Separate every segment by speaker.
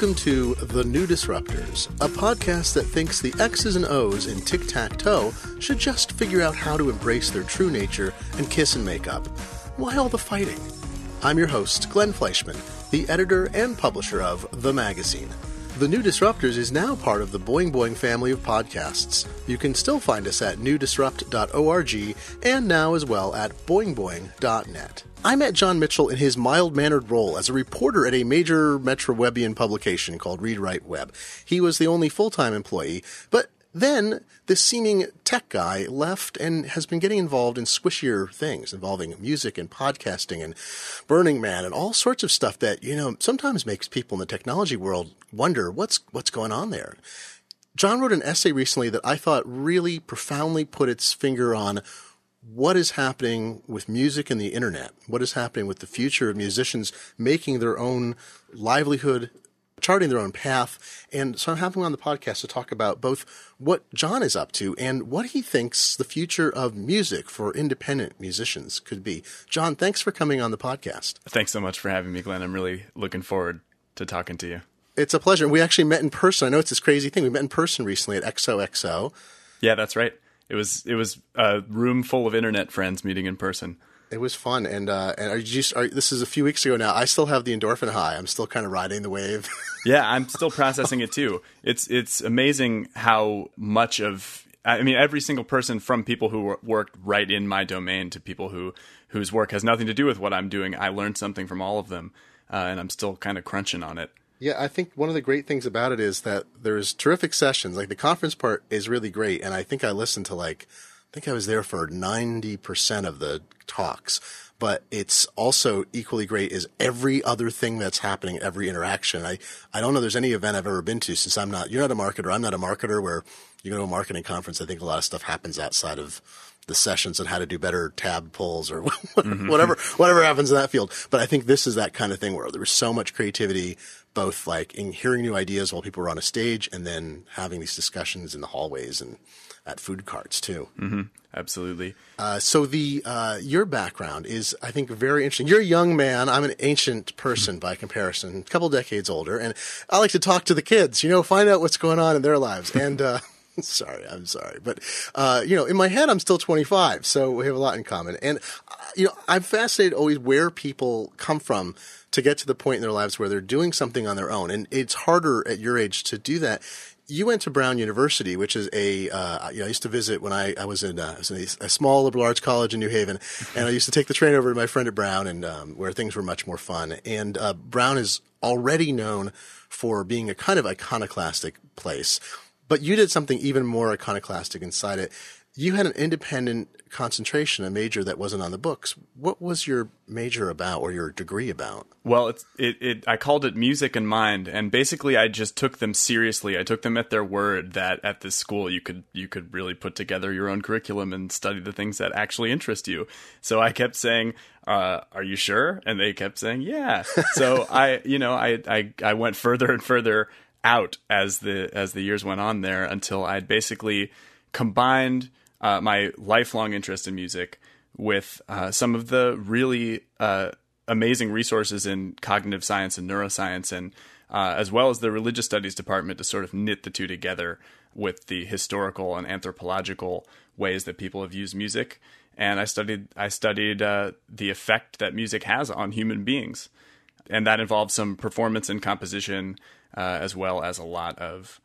Speaker 1: Welcome to The New Disruptors, a podcast that thinks the X's and O's in tic tac toe should just figure out how to embrace their true nature and kiss and make up. Why all the fighting? I'm your host, Glenn Fleishman, the editor and publisher of The Magazine. The New Disruptors is now part of the Boing Boing family of podcasts. You can still find us at newdisrupt.org and now as well at boingboing.net. I met Jon Mitchell in his mild mannered role as a reporter at a major Metro Webian publication called Read Write Web. He was the only full time employee, but then this seeming tech guy left and has been getting involved in squishier things involving music and podcasting and Burning Man and all sorts of stuff that, you know, sometimes makes people in the technology world wonder what's what's going on there. Jon wrote an essay recently that I thought really profoundly put its finger on what is happening with music and the internet? What is happening with the future of musicians making their own livelihood, charting their own path? And so I'm having him on the podcast to talk about both what Jon is up to and what he thinks the future of music for independent musicians could be. Jon, thanks for coming on the podcast.
Speaker 2: Thanks so much for having me, Glenn. I'm really looking forward to talking to you.
Speaker 1: It's a pleasure. We actually met in person. I know it's this crazy thing. We met in person recently at XOXO.
Speaker 2: Yeah, that's right. It was it was a room full of internet friends meeting in person.
Speaker 1: It was fun, and uh, and are you just, are, this is a few weeks ago now. I still have the endorphin high. I'm still kind of riding the wave.
Speaker 2: yeah, I'm still processing it too. It's it's amazing how much of I mean every single person from people who worked right in my domain to people who whose work has nothing to do with what I'm doing. I learned something from all of them, uh, and I'm still kind of crunching on it.
Speaker 1: Yeah, I think one of the great things about it is that there's terrific sessions. Like the conference part is really great, and I think I listened to like I think I was there for ninety percent of the talks. But it's also equally great is every other thing that's happening, every interaction. I, I don't know there's any event I've ever been to since I'm not, you're not a marketer, I'm not a marketer where you go to a marketing conference. I think a lot of stuff happens outside of the sessions on how to do better tab pulls or mm-hmm. whatever, whatever happens in that field. But I think this is that kind of thing where there was so much creativity, both like in hearing new ideas while people were on a stage and then having these discussions in the hallways and at food carts too.
Speaker 2: Mm-hmm. Absolutely.
Speaker 1: Uh, so the uh, your background is, I think, very interesting. You're a young man. I'm an ancient person by comparison, a couple decades older, and I like to talk to the kids. You know, find out what's going on in their lives. And uh, sorry, I'm sorry, but uh, you know, in my head, I'm still 25, so we have a lot in common. And uh, you know, I'm fascinated always where people come from to get to the point in their lives where they're doing something on their own. And it's harder at your age to do that. You went to Brown University, which is a, uh, you know, I used to visit when I, I was in, uh, I was in a, a, small liberal arts college in New Haven, and I used to take the train over to my friend at Brown, and um, where things were much more fun. And uh, Brown is already known for being a kind of iconoclastic place, but you did something even more iconoclastic inside it you had an independent concentration, a major that wasn't on the books. What was your major about or your degree about?
Speaker 2: Well, it's, it, it, I called it music and mind, and basically I just took them seriously. I took them at their word that at this school you could you could really put together your own curriculum and study the things that actually interest you. So I kept saying, uh, "Are you sure?" And they kept saying, "Yeah." So I, you know, I I I went further and further out as the as the years went on there until I'd basically combined uh, my lifelong interest in music with uh, some of the really uh, amazing resources in cognitive science and neuroscience, and uh, as well as the religious studies department to sort of knit the two together with the historical and anthropological ways that people have used music. And I studied I studied uh, the effect that music has on human beings, and that involved some performance and composition, uh, as well as a lot of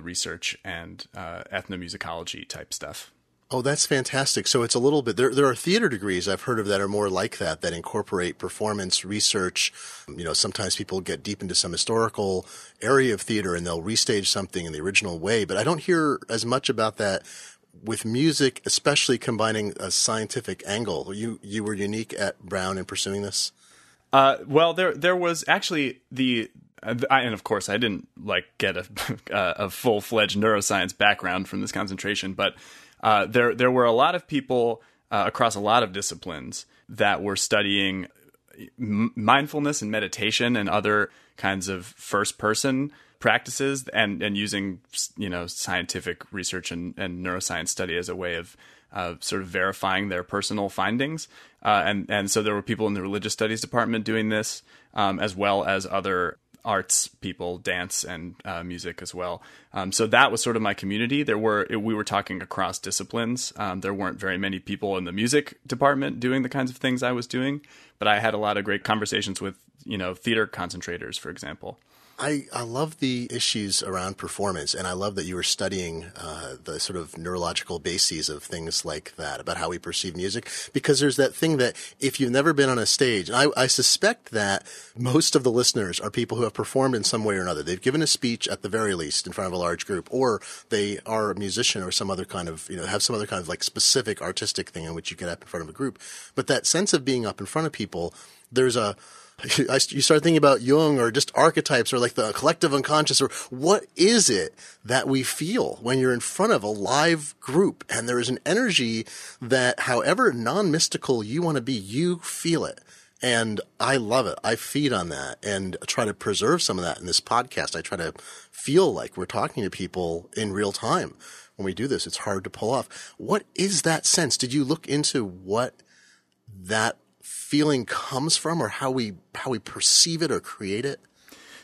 Speaker 2: research and ethnomusicology type stuff.
Speaker 1: Oh, that's fantastic. So it's a little bit, there, there are theater degrees I've heard of that are more like that, that incorporate performance research. You know, sometimes people get deep into some historical area of theater and they'll restage something in the original way, but I don't hear as much about that with music, especially combining a scientific angle. You, you were unique at Brown in pursuing this?
Speaker 2: Uh, well, there, there was actually the, I, and of course, I didn't like get a, a full fledged neuroscience background from this concentration, but uh, there there were a lot of people uh, across a lot of disciplines that were studying m- mindfulness and meditation and other kinds of first person practices and and using you know scientific research and, and neuroscience study as a way of uh, sort of verifying their personal findings. Uh, and and so there were people in the religious studies department doing this um, as well as other arts people, dance and uh, music as well. Um, so that was sort of my community. There were we were talking across disciplines. Um, there weren't very many people in the music department doing the kinds of things I was doing, but I had a lot of great conversations with you know theater concentrators, for example.
Speaker 1: I, I love the issues around performance, and I love that you were studying uh, the sort of neurological bases of things like that about how we perceive music. Because there's that thing that if you've never been on a stage, I, I suspect that most of the listeners are people who have performed in some way or another. They've given a speech at the very least in front of a large group, or they are a musician or some other kind of, you know, have some other kind of like specific artistic thing in which you get up in front of a group. But that sense of being up in front of people, there's a, you start thinking about Jung or just archetypes or like the collective unconscious or what is it that we feel when you're in front of a live group and there is an energy that however non-mystical you want to be, you feel it. And I love it. I feed on that and try to preserve some of that in this podcast. I try to feel like we're talking to people in real time when we do this. It's hard to pull off. What is that sense? Did you look into what that feeling comes from or how we how we perceive it or create it?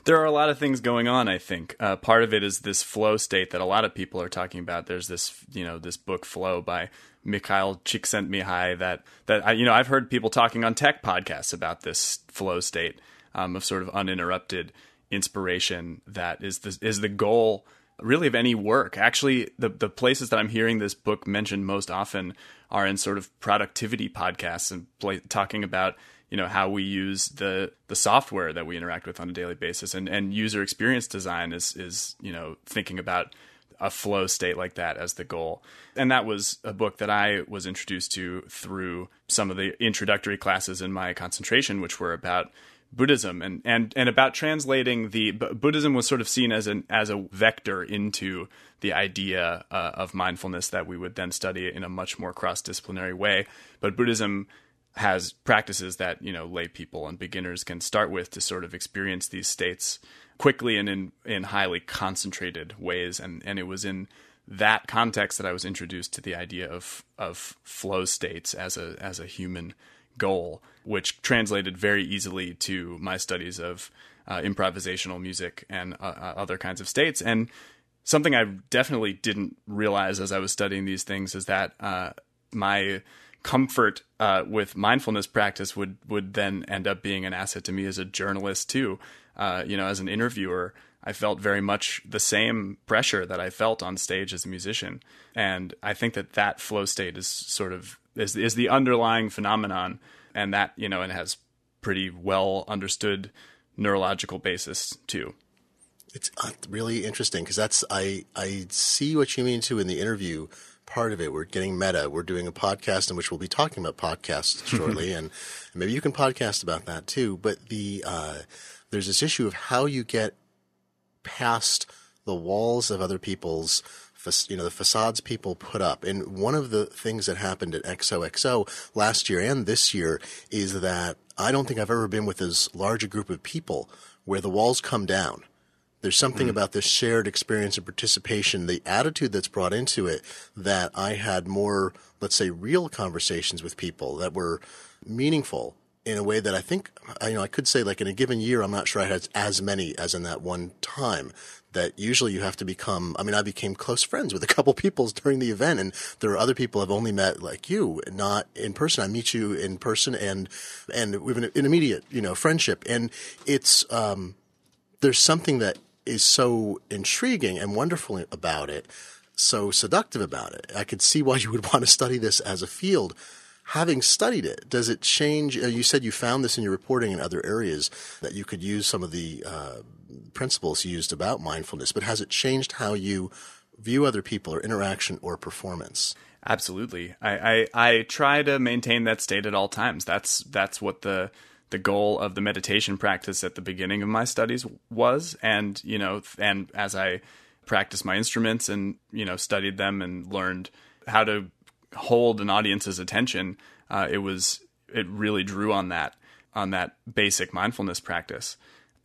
Speaker 2: There are a lot of things going on. I think uh, part of it is this flow state that a lot of people are talking about. There's this, you know, this book "Flow" by Mihaly Csikszentmihalyi that that I, you know I've heard people talking on tech podcasts about this flow state um, of sort of uninterrupted inspiration that is the, is the goal really of any work. Actually, the the places that I'm hearing this book mentioned most often are in sort of productivity podcasts and play, talking about you know how we use the the software that we interact with on a daily basis and and user experience design is is you know thinking about a flow state like that as the goal. And that was a book that I was introduced to through some of the introductory classes in my concentration, which were about Buddhism and, and, and about translating the Buddhism was sort of seen as an as a vector into the idea uh, of mindfulness that we would then study in a much more cross disciplinary way. But Buddhism has practices that you know lay people and beginners can start with to sort of experience these states quickly and in in highly concentrated ways. And and it was in that context that I was introduced to the idea of of flow states as a as a human goal, which translated very easily to my studies of uh, improvisational music and uh, uh, other kinds of states. And something I definitely didn't realize as I was studying these things is that uh, my comfort uh, with mindfulness practice would would then end up being an asset to me as a journalist too. Uh, you know, as an interviewer, I felt very much the same pressure that I felt on stage as a musician, and I think that that flow state is sort of is is the underlying phenomenon, and that you know, it has pretty well understood neurological basis too.
Speaker 1: It's uh, really interesting because that's I I see what you mean too in the interview part of it. We're getting meta. We're doing a podcast in which we'll be talking about podcasts shortly, and, and, maybe you can podcast about that too. But the uh, there's this issue of how you get past the walls of other people's you know, the facades people put up. And one of the things that happened at XOXO last year and this year is that I don't think I've ever been with as large a group of people where the walls come down. There's something mm. about this shared experience and participation, the attitude that's brought into it that I had more, let's say, real conversations with people that were meaningful in a way that I think, you know, I could say like in a given year, I'm not sure I had as many as in that one time that usually you have to become, I mean, I became close friends with a couple people during the event and there are other people I've only met like you, not in person. I meet you in person and, and we have an, an immediate, you know, friendship. And it's, um, there's something that is so intriguing and wonderful about it, so seductive about it. I could see why you would want to study this as a field having studied it, does it change? Uh, you said you found this in your reporting in other areas that you could use some of the uh, principles used about mindfulness, but has it changed how you view other people or interaction or performance?
Speaker 2: Absolutely. I, I, I try to maintain that state at all times. That's that's what the the goal of the meditation practice at the beginning of my studies was, and you know, and as I practiced my instruments and you know studied them and learned how to hold an audience's attention, uh, it was it really drew on that on that basic mindfulness practice.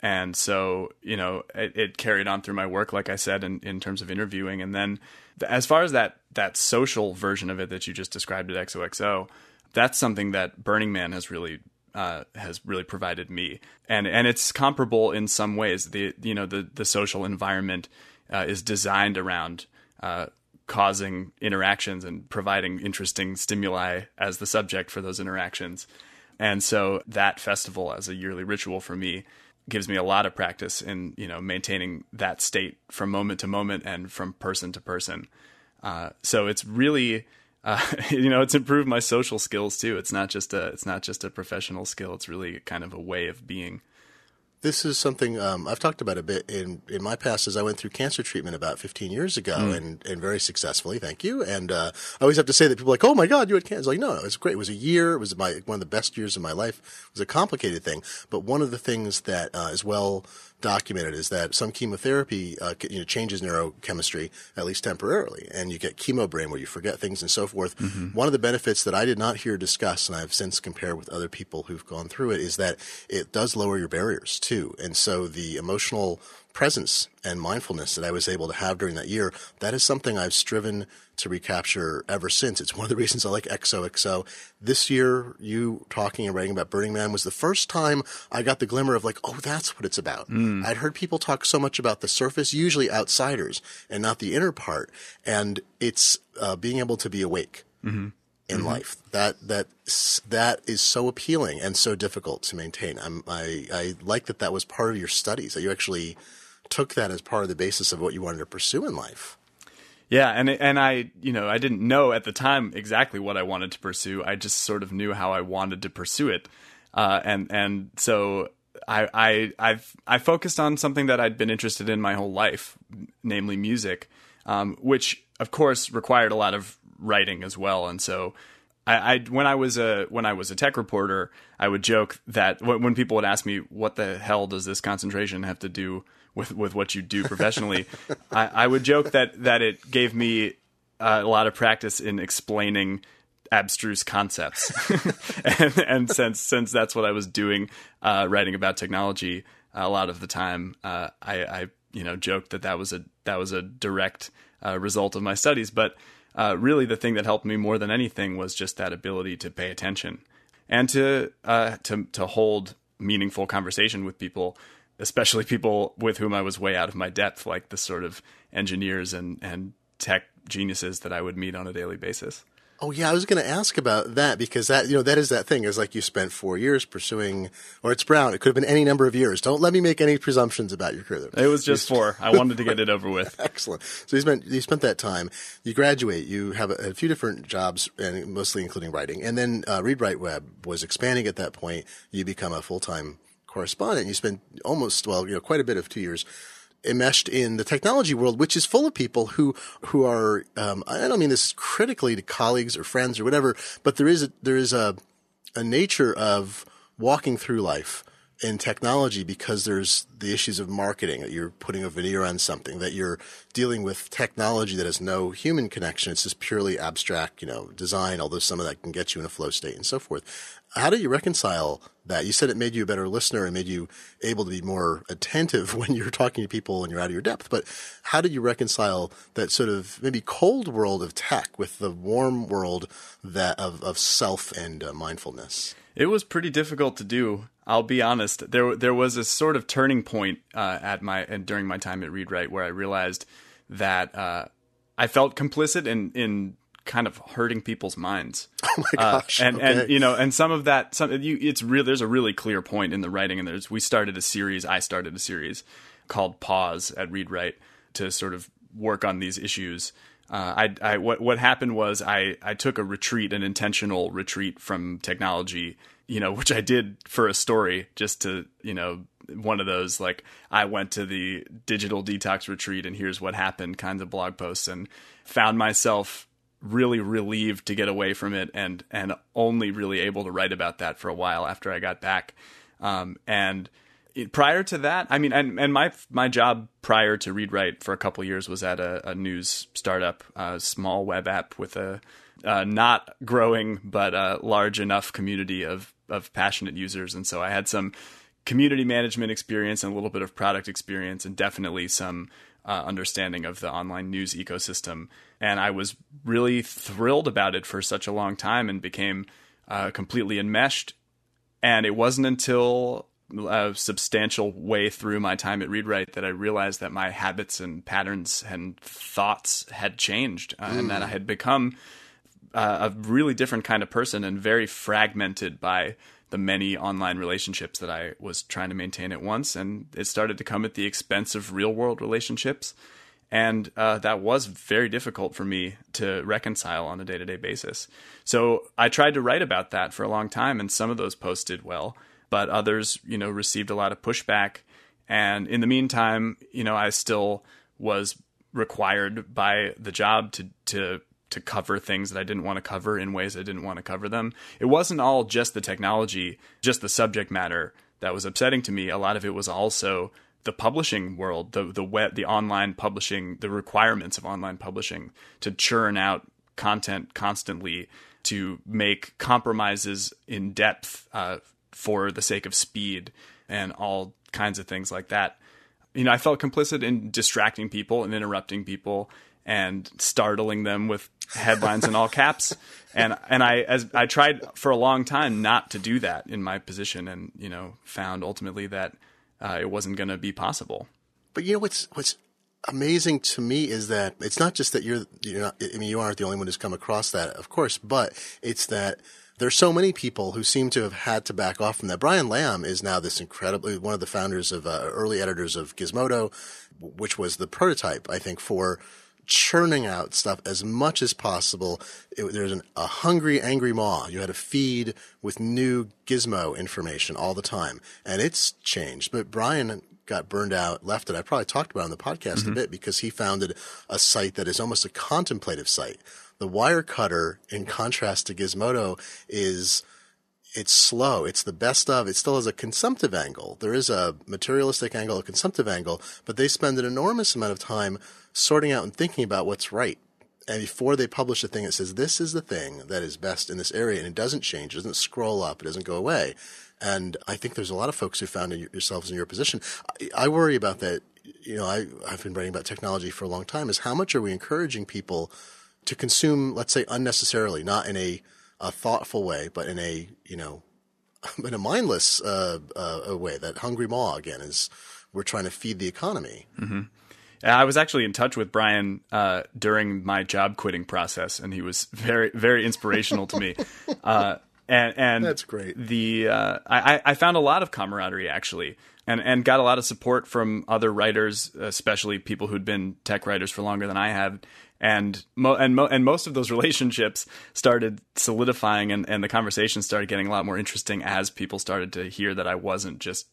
Speaker 2: And so, you know, it, it carried on through my work, like I said, in, in terms of interviewing. And then, as far as that that social version of it that you just described at XOXO, that's something that Burning Man has really uh, has really provided me, and and it's comparable in some ways. The you know the the social environment uh, is designed around uh, causing interactions and providing interesting stimuli as the subject for those interactions, and so that festival as a yearly ritual for me gives me a lot of practice in you know maintaining that state from moment to moment and from person to person. Uh, so it's really uh, you know it's improved my social skills too. It's not just a it's not just a professional skill. It's really kind of a way of being
Speaker 1: this is something um, I've talked about a bit in, in my past as I went through cancer treatment about 15 years ago mm. and, and very successfully. Thank you. And uh, I always have to say that people are like, oh my God, you had cancer. Like, no, no, it was great. It was a year. It was my, one of the best years of my life. It was a complicated thing. But one of the things that uh, is well documented is that some chemotherapy uh, you know, changes neurochemistry at least temporarily, and you get chemo brain where you forget things and so forth. Mm-hmm. One of the benefits that I did not hear discussed, and I've since compared with other people who've gone through it, is that it does lower your barriers too, and so the emotional presence and mindfulness that I was able to have during that year, that is something I've striven to recapture ever since. It's one of the reasons I like XOXO. This year, you talking and writing about Burning Man was the first time I got the glimmer of like, oh, that's what it's about. Mm. I'd heard people talk so much about the surface, usually outsiders, and not the inner part. And it's uh, being able to be awake. Mm-hmm in mm-hmm. life. That that that is so appealing and so difficult to maintain. I'm, I I like that that was part of your studies. That you actually took that as part of the basis of what you wanted to pursue in life.
Speaker 2: Yeah, and and I, you know, I didn't know at the time exactly what I wanted to pursue. I just sort of knew how I wanted to pursue it, uh, and and so I I I've I focused on something that I'd been interested in my whole life, namely music, um, which of course required a lot of writing as well, and so. I, I, when I was a when I was a tech reporter, I would joke that when people would ask me, "What the hell does this concentration have to do with with what you do professionally. I, I, would joke that that it gave me uh, a lot of practice in explaining abstruse concepts, and, and, since since that's what I was doing, uh, writing about technology a lot of the time, uh, I, I, you know joked that that was a that was a direct uh, result of my studies, but. Uh, really, the thing that helped me more than anything was just that ability to pay attention and to uh, to to hold meaningful conversation with people especially people with whom I was way out of my depth, like the sort of engineers and, and tech geniuses that I would meet on a daily basis.
Speaker 1: Oh yeah, I was going to ask about that because that you know that is that thing. It's like you spent four years pursuing, or it's Brown. It could have been any number of years. Don't let me make any presumptions about your career.
Speaker 2: It was just four. I wanted to get it over with.
Speaker 1: Excellent. So you spent you spent that time. You graduate. You have a, a few different jobs, and mostly including writing. And then uh, Read Write Web was expanding at that point. You become a full time correspondent. You spent almost, well, you know, quite a bit of two years enmeshed in the technology world, which is full of people who who are. Um, I don't mean this critically to colleagues or friends or whatever, but there is a, there is a a nature of walking through life in technology because there's the issues of marketing that you're putting a veneer on something that you're dealing with technology that has no human connection. It's just purely abstract you know design although some of that can get you in a flow state and so forth. How do you reconcile that? You said it made you a better listener and made you able to be more attentive when you're talking to people and you're out of your depth but how did you reconcile that sort of maybe cold world of tech with the warm world that of, of self and uh, mindfulness?
Speaker 2: It was pretty difficult to do. I'll be honest. There there was a sort of turning point uh, at my and during my time at Read Write where I realized that uh, I felt complicit in in kind of hurting people's minds.
Speaker 1: Oh my gosh!
Speaker 2: Uh, and
Speaker 1: okay.
Speaker 2: and you know, and some of that, some you, it's real. There's a really clear point in the writing, and there's we started a series. I started a series called Pause at Read Write to sort of work on these issues uh, I, I, what what happened was I, I took a retreat, an intentional retreat from technology, you know, which I did for a story, just to you know, one of those like I went to the digital detox retreat and here's what happened kinds of blog posts, and found myself really relieved to get away from it, and and only really able to write about that for a while after I got back, um, and prior to that, I mean, and, and my my job prior to Read Write for a couple years was at a, a news startup, a small web app with a, a not growing but a large enough community of of passionate users, and so I had some community management experience and a little bit of product experience, and definitely some uh, understanding of the online news ecosystem. And I was really thrilled about it for such a long time, and became uh, completely enmeshed And it wasn't until a substantial way through my time at ReadWrite that I realized that my habits and patterns and thoughts had changed uh, mm. and that I had become uh, a really different kind of person and very fragmented by the many online relationships that I was trying to maintain at once. And it started to come at the expense of real world relationships. And uh, that was very difficult for me to reconcile on a day to day basis. So I tried to write about that for a long time, and some of those posts did well but others, you know, received a lot of pushback. And in the meantime, you know, I still was required by the job to to to cover things that I didn't want to cover in ways I didn't want to cover them. It wasn't all just the technology, just the subject matter that was upsetting to me. A lot of it was also the publishing world, the the web, the online publishing, the requirements of online publishing to churn out content constantly, to make compromises in depth uh, for the sake of speed and all kinds of things like that. You know, I felt complicit in distracting people and interrupting people and startling them with headlines in all caps. And and I as I tried for a long time not to do that in my position, and you know found ultimately that uh, it wasn't going to be possible.
Speaker 1: But you know what's what's amazing to me is that it's not just that you're you're not. I mean, you aren't the only one who's come across that, of course, but it's that there's so many people who seem to have had to back off from that. Brian Lam is now this incredibly one of the founders of uh, early editors of Gizmodo, which was the prototype, I think, for churning out stuff as much as possible. It, there's an, a hungry, angry maw. You had to feed with new Gizmo information all the time, and it's changed. But Brian got burned out, left it. I probably talked about it on the podcast mm-hmm. a bit because he founded a site that is almost a contemplative site the Wirecutter, in contrast to Gizmodo, is it's slow. It's the best of. It still has a consumptive angle. There is a materialistic angle, a consumptive angle, but they spend an enormous amount of time sorting out and thinking about what's right. And before they publish a thing, it says this is the thing that is best in this area, and it doesn't change, it doesn't scroll up, it doesn't go away. And I think there's a lot of folks who found yourselves in your position. I, I worry about that. You know, I, I've been writing about technology for a long time. Is how much are we encouraging people? to consume, let's say, unnecessarily, not in a, a thoughtful way, but in a you know, in a mindless uh, uh, way. That hungry maw again is we're trying to feed the economy.
Speaker 2: Mm-hmm. I was actually in touch with Brian uh, during my job quitting process, and he was very, very inspirational to me. Uh, and, and
Speaker 1: that's great.
Speaker 2: The uh, I, I found a lot of camaraderie actually, and and got a lot of support from other writers, especially people who'd been tech writers for longer than I had, and mo- and mo- and most of those relationships started solidifying and, and the conversation started getting a lot more interesting as people started to hear that I wasn't just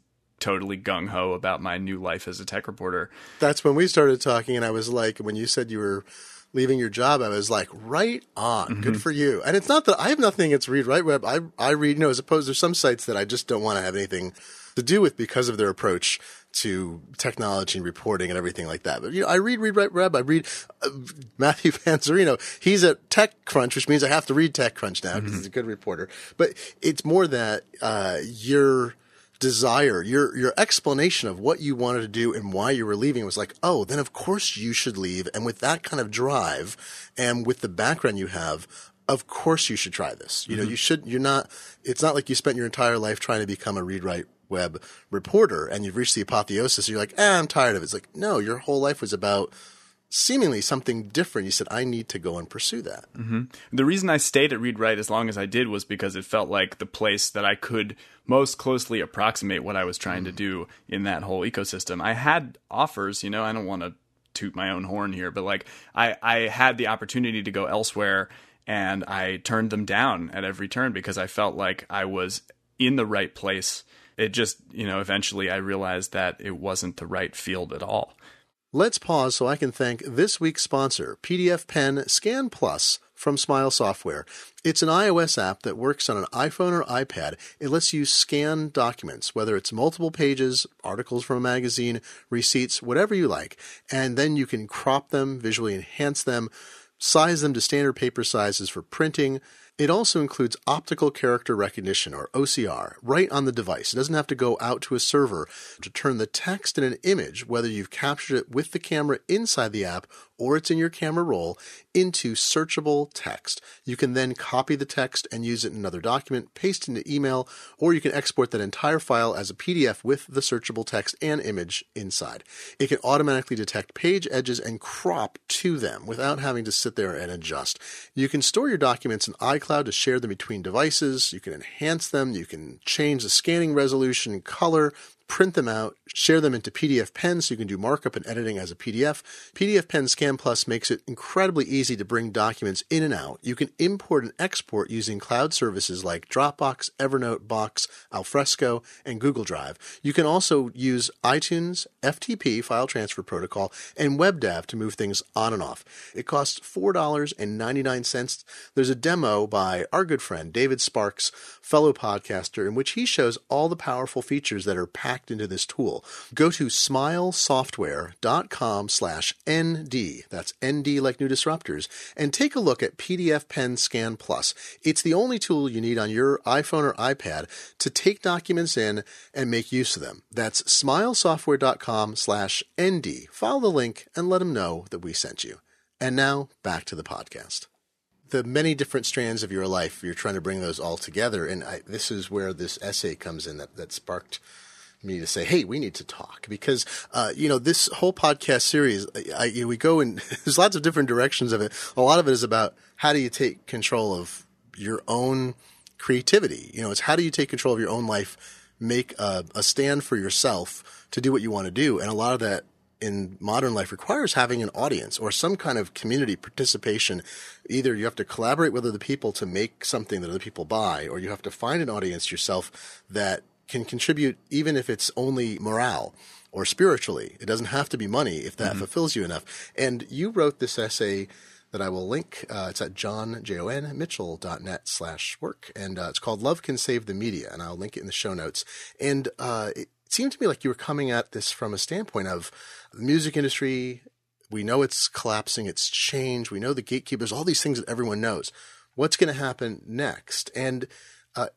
Speaker 2: totally gung ho about my new life as a tech reporter.
Speaker 1: That's when we started talking and I was like when you said you were leaving your job, I was like, right on. Mm-hmm. Good for you. And it's not that I have nothing against read write web. I I read, you know, as opposed to some sites that I just don't want to have anything to do with because of their approach to technology and reporting and everything like that. But you know, I read, read, write, web. I read uh, Matthew Panzarino. He's at TechCrunch, which means I have to read TechCrunch now because mm-hmm. he's a good reporter. But it's more that uh, your desire, your your explanation of what you wanted to do and why you were leaving was like, oh, then of course you should leave. And with that kind of drive, and with the background you have, of course you should try this. You know, mm-hmm. you should. You're not. It's not like you spent your entire life trying to become a read, write, web reporter and you've reached the apotheosis, you're like, eh, I'm tired of it. It's like, no, your whole life was about seemingly something different. You said, I need to go and pursue that.
Speaker 2: Mm-hmm. The reason I stayed at Read Write as long as I did was because it felt like the place that I could most closely approximate what I was trying mm-hmm. to do in that whole ecosystem. I had offers, you know, I don't want to toot my own horn here, but like I, I had the opportunity to go elsewhere and I turned them down at every turn because I felt like I was in the right place it just, you know, eventually I realized that it wasn't the right field at all.
Speaker 1: Let's pause so I can thank this week's sponsor, PDF Pen Scan Plus from Smile Software. It's an iOS app that works on an iPhone or iPad. It lets you scan documents, whether it's multiple pages, articles from a magazine, receipts, whatever you like, and then you can crop them, visually enhance them, size them to standard paper sizes for printing it also includes optical character recognition, or OCR, right on the device. It doesn't have to go out to a server to turn the text in an image, whether you've captured it with the camera inside the app or it's in your camera roll into searchable text. You can then copy the text and use it in another document, paste it into email, or you can export that entire file as a PDF with the searchable text and image inside. It can automatically detect page edges and crop to them without having to sit there and adjust. You can store your documents in iCloud to share them between devices. You can enhance them. You can change the scanning resolution, color, print them out, share them into PDF Pen so you can do markup and editing as a PDF. PDF Pen Scan Plus makes it incredibly easy to bring documents in and out. You can import and export using cloud services like Dropbox, Evernote, Box, Alfresco, and Google Drive. You can also use iTunes, FTP, File Transfer Protocol, and WebDAV to move things on and off. It costs $4.99. There's a demo by our good friend David Sparks, fellow podcaster, in which he shows all the powerful features that are packed packed into this tool. Go to smilesoftware.com slash ND, that's ND like new disruptors, and take a look at PDF Pen Scan Plus. It's the only tool you need on your iPhone or iPad to take documents in and make use of them. That's smilesoftware.com slash ND. Follow the link and let them know that we sent you. And now back to the podcast the many different strands of your life, you're trying to bring those all together. And I, this is where this essay comes in that, that sparked me to say, "Hey, we need to talk," because uh, you know this whole podcast series, I, I, we go in. there's lots of different directions of it. A lot of it is about how do you take control of your own creativity. You know, it's how do you take control of your own life, make a, a stand for yourself to do what you want to do, and a lot of that in modern life requires having an audience or some kind of community participation. Either you have to collaborate with other people to make something that other people buy, or you have to find an audience yourself that can contribute even if it's only morale or spiritually. It doesn't have to be money if that mm-hmm. fulfills you enough. And you wrote this essay that I will link. Uh, it's at john, J-O-N, mitchell.net slash work. And uh, it's called Love Can Save the Media. And I'll link it in the show notes. And uh, it seemed to me like you were coming at this from a standpoint of the music industry. We know it's collapsing. It's changed. We know the gatekeepers, all these things that everyone knows. What's going to happen next? And uh,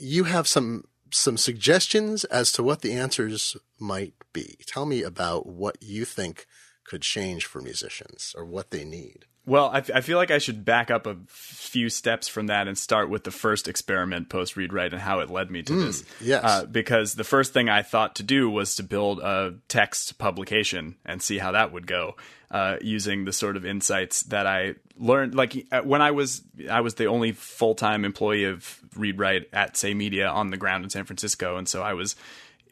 Speaker 1: you have some some suggestions as to what the answers might be. Tell me about what you think could change for musicians or what they need.
Speaker 2: Well, I, f- I feel like I should back up a few steps from that and start with the first experiment post read write and how it led me to mm, this.
Speaker 1: Yes. Uh,
Speaker 2: because the first thing I thought to do was to build a text publication and see how that would go uh, using the sort of insights that I learned. Like uh, when I was, I was the only full time employee of read write at Say Media on the ground in San Francisco. And so I was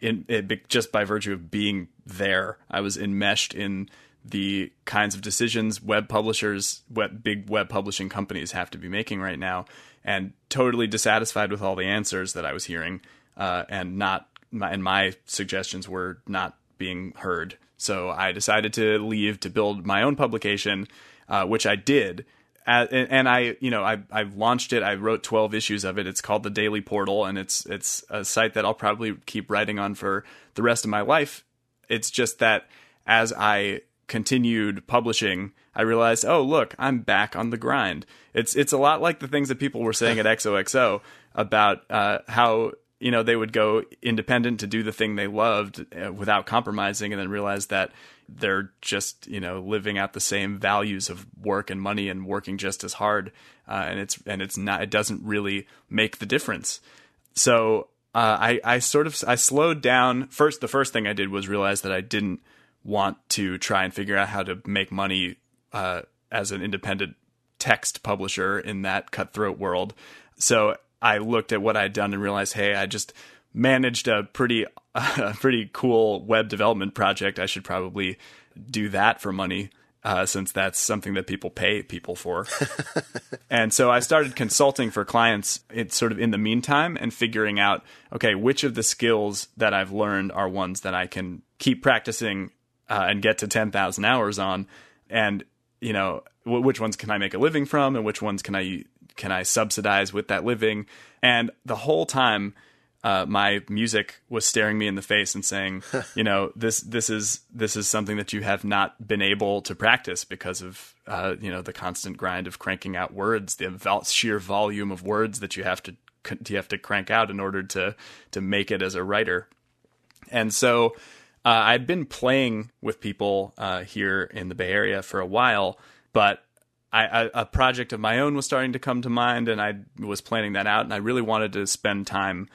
Speaker 2: in it, just by virtue of being there, I was enmeshed in the kinds of decisions web publishers, web, big web publishing companies have to be making right now, and totally dissatisfied with all the answers that I was hearing, uh, and not my, and my suggestions were not being heard. So I decided to leave to build my own publication, uh, which I did. and I, you know, I, I launched it. I wrote 12 issues of it. It's called the Daily Portal, and it's it's a site that I'll probably keep writing on for the rest of my life. It's just that as I continued publishing, I realized, oh look, I'm back on the grind. It's it's a lot like the things that people were saying at XOXO about uh, how you know they would go independent to do the thing they loved uh, without compromising, and then realize that they're just you know living out the same values of work and money and working just as hard, uh, and it's and it's not it doesn't really make the difference. So uh, I I sort of I slowed down. First, the first thing I did was realize that I didn't want to try and figure out how to make money uh, as an independent text publisher in that cutthroat world. So I looked at what I'd done and realized, hey, I just managed a pretty a pretty cool web development project. I should probably do that for money. Uh, since that's something that people pay people for. and so I started consulting for clients it's sort of in the meantime and figuring out, okay, which of the skills that I've learned are ones that I can keep practicing uh, and get to 10,000 hours on and you know w- which ones can I make a living from and which ones can I can I subsidize with that living and the whole time uh, my music was staring me in the face and saying, you know, this this is this is something that you have not been able to practice because of uh, you know the constant grind of cranking out words, the vol- sheer volume of words that you have to you have to crank out in order to to make it as a writer. And so Uh, I'd been playing with people uh, here in the Bay Area for a while, but I, I, a project of my own was starting to come to mind, and I was planning that out, and I really wanted to spend time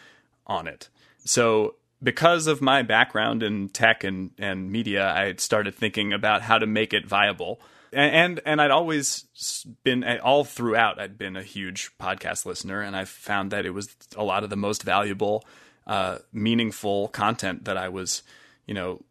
Speaker 2: on it. So, because of my background in tech and, and media, I had started thinking about how to make it viable. And, and I'd always been all throughout. I'd been a huge podcast listener, and I found that it was a lot of the most valuable, uh, meaningful content that I was you know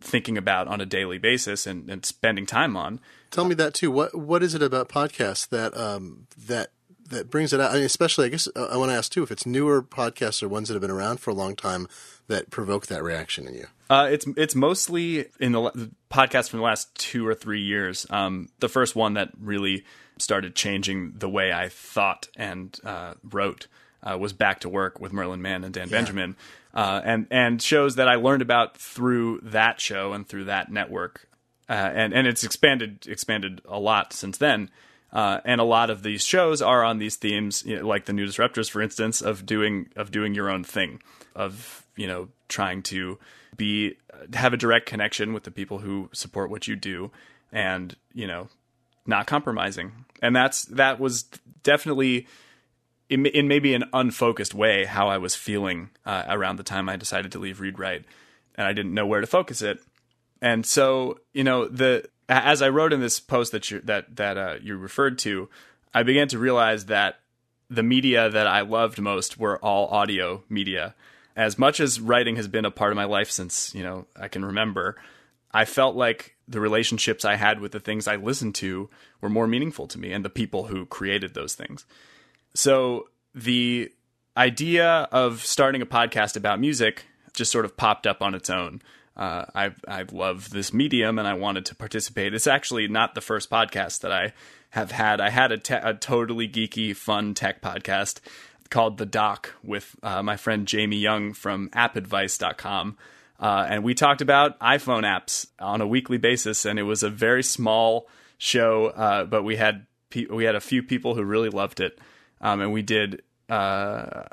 Speaker 2: thinking about on a daily basis and, and spending time on.
Speaker 1: Tell me that too. What what is it about podcasts that um, that that brings it out? I mean, especially, I guess uh, I want to ask too if it's newer podcasts or ones that have been around for a long time that provoke that reaction in you.
Speaker 2: Uh, it's it's mostly in the, the podcast from the last two or three years. Um, the first one that really started changing the way I thought and uh, wrote uh, was Back to Work with Merlin Mann and Dan yeah. Benjamin uh, and and shows that I learned about through that show and through that network, uh, and and it's expanded expanded a lot since then. Uh, and a lot of these shows are on these themes, you know, like the New Disruptors, for instance, of doing of doing your own thing, of you know trying to be have a direct connection with the people who support what you do, and you know not compromising. And that's that was definitely in, in maybe an unfocused way how I was feeling uh, around the time I decided to leave Read Write, and I didn't know where to focus it. And so, you know, the as I wrote in this post that you that that uh, you referred to, I began to realize that the media that I loved most were all audio media. As much as writing has been a part of my life since you know I can remember, I felt like the relationships I had with the things I listened to were more meaningful to me and the people who created those things. So the idea of starting a podcast about music just sort of popped up on its own. Uh, I I love this medium and I wanted to participate. It's actually not the first podcast that I have had. I had a, te- a totally geeky, fun tech podcast called The Doc with uh, my friend Jamie Young from appadvice.com. Uh, and we talked about iPhone apps on a weekly basis, and it was a very small show, uh, but we had pe- we had a few people who really loved it um, and we did uh,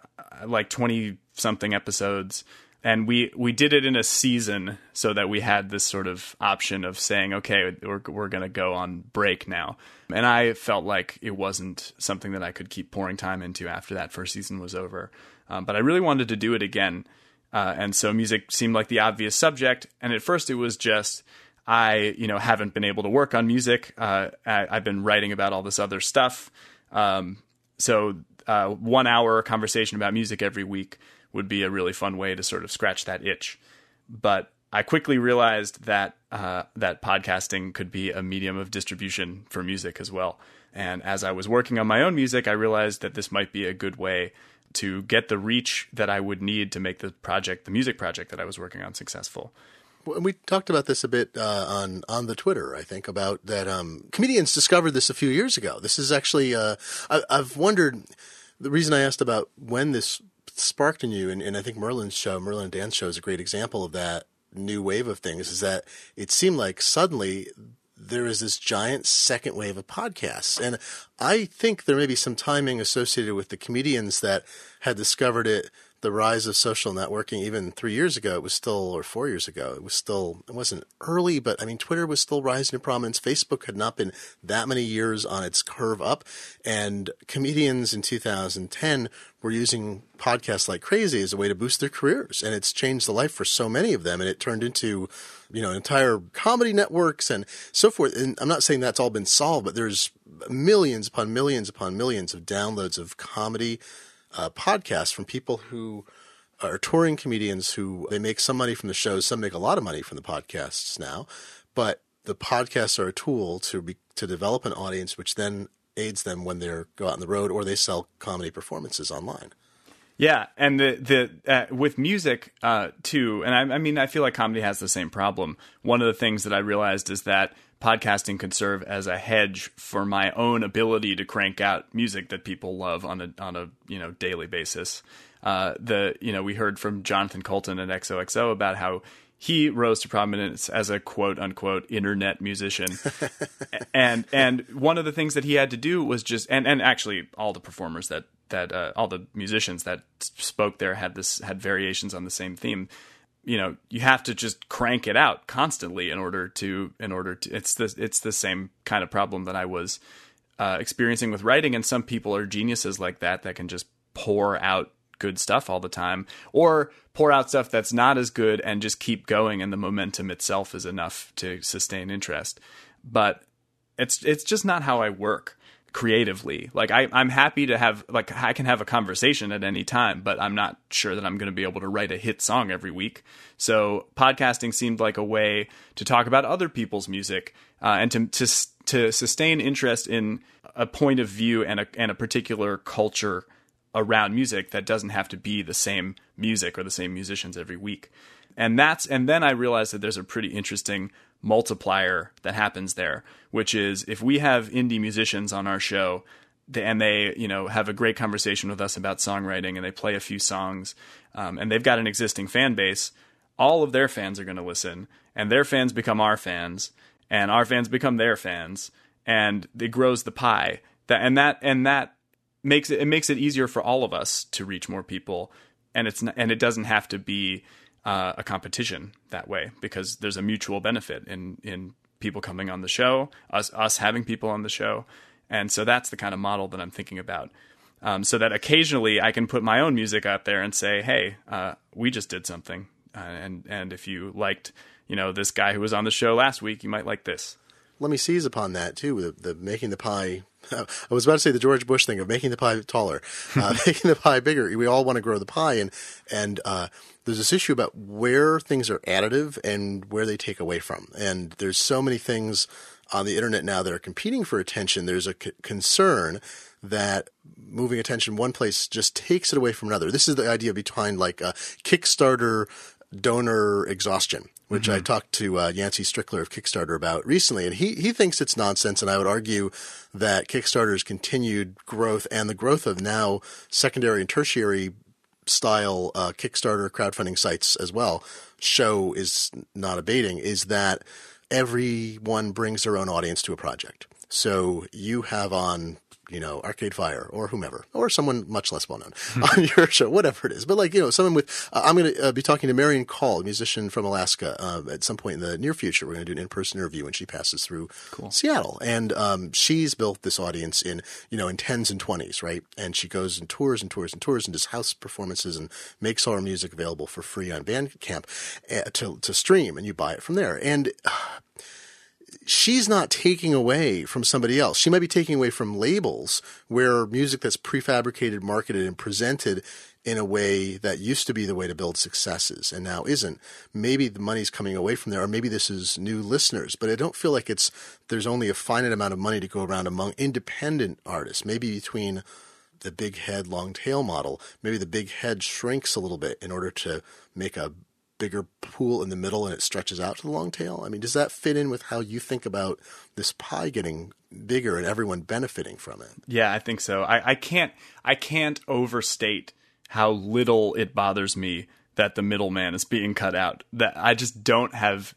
Speaker 2: like twenty something episodes, and we we did it in a season so that we had this sort of option of saying, okay, we're we're gonna go on break now, and I felt like it wasn't something that I could keep pouring time into after that first season was over, um, but I really wanted to do it again. Uh, and so music seemed like the obvious subject. And at first, it was just I, you know, haven't been able to work on music. Uh, I, have been writing about all this other stuff, um, so uh, one hour conversation about music every week would be a really fun way to sort of scratch that itch. But I quickly realized that uh, that podcasting could be a medium of distribution for music as well. And as I was working on my own music, I realized that this might be a good way to get the reach that I would need to make the project, the music project that I was working on, successful
Speaker 1: we talked about this a bit uh, on on the Twitter. I think about that. Um, comedians discovered this a few years ago. This is actually. Uh, I, have wondered. The reason I asked about when this sparked in you, and, and I think Merlin's show, Merlin Dan's show, is a great example of that new wave of things. Is that it seemed like suddenly there is this giant second wave of podcasts, and I think there may be some timing associated with the comedians that had discovered it the rise of social networking even three years ago it was still or four years ago it was still it wasn't early but i mean twitter was still rising in prominence. Facebook had not been that many years on its curve up. And comedians in 2010 were using podcasts like crazy as a way to boost their careers. And it's changed the life for so many of them. And it turned into you know entire comedy networks and so forth. And i'm not saying that's all been solved but there's millions upon millions upon millions of downloads of comedy uh, podcasts from people who are touring comedians who they make some money from the shows, some make a lot of money from the podcasts now, but the podcasts are a tool to be, to develop an audience, which then aids them when they go out on the road or they sell comedy performances online.
Speaker 2: Yeah, and the the uh, with music uh, too, and I, I mean, I feel like comedy has the same problem. One of the things that I realized is that podcasting could serve as a hedge for my own ability to crank out music that people love on a on a you know daily basis. Uh, the you know we heard from Jonathan Coulton at XOXO about how he rose to prominence as a quote unquote internet musician, and and one of the things that he had to do was just and and actually all the performers that that uh, all the musicians that spoke there had this had variations on the same theme you know you have to just crank it out constantly in order to in order to it's the it's the same kind of problem that I was uh, experiencing with writing and some people are geniuses like that that can just pour out good stuff all the time or pour out stuff that's not as good and just keep going and the momentum itself is enough to sustain interest. But it's it's just not how I work creatively. Like I, I'm happy to have like I can have a conversation at any time, but I'm not sure that I'm going to be able to write a hit song every week. So podcasting seemed like a way to talk about other people's music uh, and to to to sustain interest in a point of view and a and a particular culture around music that doesn't have to be the same music or the same musicians every week. And that's and then I realized that there's a pretty interesting multiplier that happens there, which is if we have indie musicians on our show and they you know have a great conversation with us about songwriting and they play a few songs um, and they've got an existing fan base all of their fans are going to listen and their fans become our fans and our fans become their fans and it grows the pie. That and that and that makes it it makes it easier for all of us to reach more people and it's not, and it doesn't have to be uh, a competition that way because there's a mutual benefit in in people coming on the show, us us having people on the show, and so that's the kind of model that I'm thinking about. Um, so that occasionally I can put my own music out there and say, "Hey, uh, we just did something," uh, and and if you liked, you know, this guy who was on the show last week, you might like this.
Speaker 1: Let me seize upon that too, the, the making the pie I was about to say the George Bush thing of making the pie taller, uh, making the pie bigger. We all want to grow the pie, and and uh, there's this issue about where things are additive and where they take away from. And there's so many things on the internet now that are competing for attention. There's a c- concern that moving attention one place just takes it away from another. This is the idea behind like a Kickstarter donor exhaustion, which mm-hmm. I talked to uh, Yancey Strickler of Kickstarter about recently, and he he thinks it's nonsense. And I would argue that Kickstarter's continued growth and the growth of now secondary and tertiary style uh, Kickstarter crowdfunding sites as well show is not abating is that everyone brings their own audience to a project. So you have on you know, Arcade Fire or whomever, or someone much less well known on your show, whatever it is. But like, you know, someone with, uh, I'm going to uh, be talking to Marian Call, a musician from Alaska, uh, at some point in the near future. We're going to do an in person interview when she passes through cool. Seattle. And um, she's built this audience in, you know, in tens and twenties, right? And she goes and tours and tours and tours and does house performances and makes all her music available for free on Bandcamp uh, to, to stream and you buy it from there. And, uh, she's not taking away from somebody else. She might be taking away from labels where music that's prefabricated, marketed, and presented in a way that used to be the way to build successes and now isn't. Maybe the money's coming away from there, or maybe this is new listeners, but I don't feel like it's there's only a finite amount of money to go around among independent artists. Maybe between the big head, long tail model, maybe the big head shrinks a little bit in order to make a bigger pool in the middle and it stretches out to the long tail? I mean, does that fit in with how you think about this pie getting bigger and everyone benefiting from it?
Speaker 2: Yeah, I think so. I, I can't I can't overstate how little it bothers me that the middleman is being cut out. That I just don't have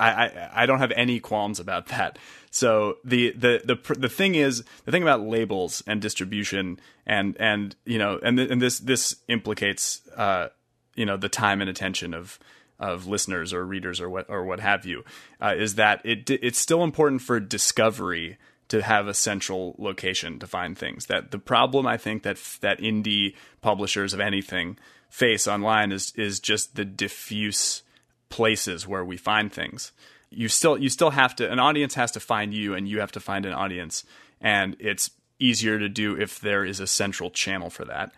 Speaker 2: I, I, I don't have any qualms about that. So the, the the the thing is the thing about labels and distribution and and you know and th- and this this implicates uh, you know the time and attention of of listeners or readers or what or what have you uh, is that it it's still important for discovery to have a central location to find things. That the problem I think that that indie publishers of anything face online is is just the diffuse places where we find things. You still you still have to an audience has to find you and you have to find an audience and it's easier to do if there is a central channel for that.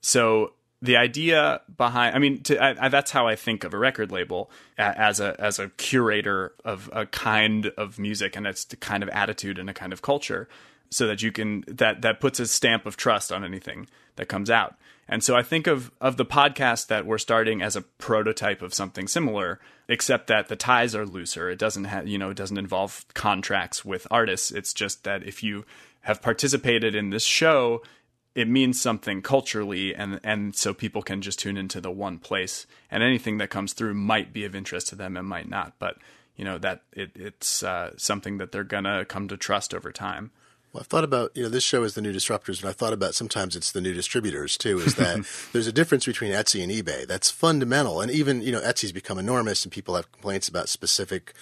Speaker 2: So the idea behind i mean to, I, I, that's how i think of a record label as a as a curator of a kind of music and it's the kind of attitude and a kind of culture so that you can that that puts a stamp of trust on anything that comes out. And so i think of of the podcast that we're starting as a prototype of something similar except that the ties are looser. It doesn't have you know it doesn't involve contracts with artists. It's just that if you have participated in this show it means something culturally and and so people can just tune into the one place and anything that comes through might be of interest to them and might not but you know that it, it's uh, something that they're gonna come to trust over time
Speaker 1: Well, I've thought about, you know, this show is the new disruptors, and I thought about sometimes it's the new distributors too, is that there's a difference between Etsy and eBay. That's fundamental. And even, you know, Etsy's become enormous and people have complaints about specific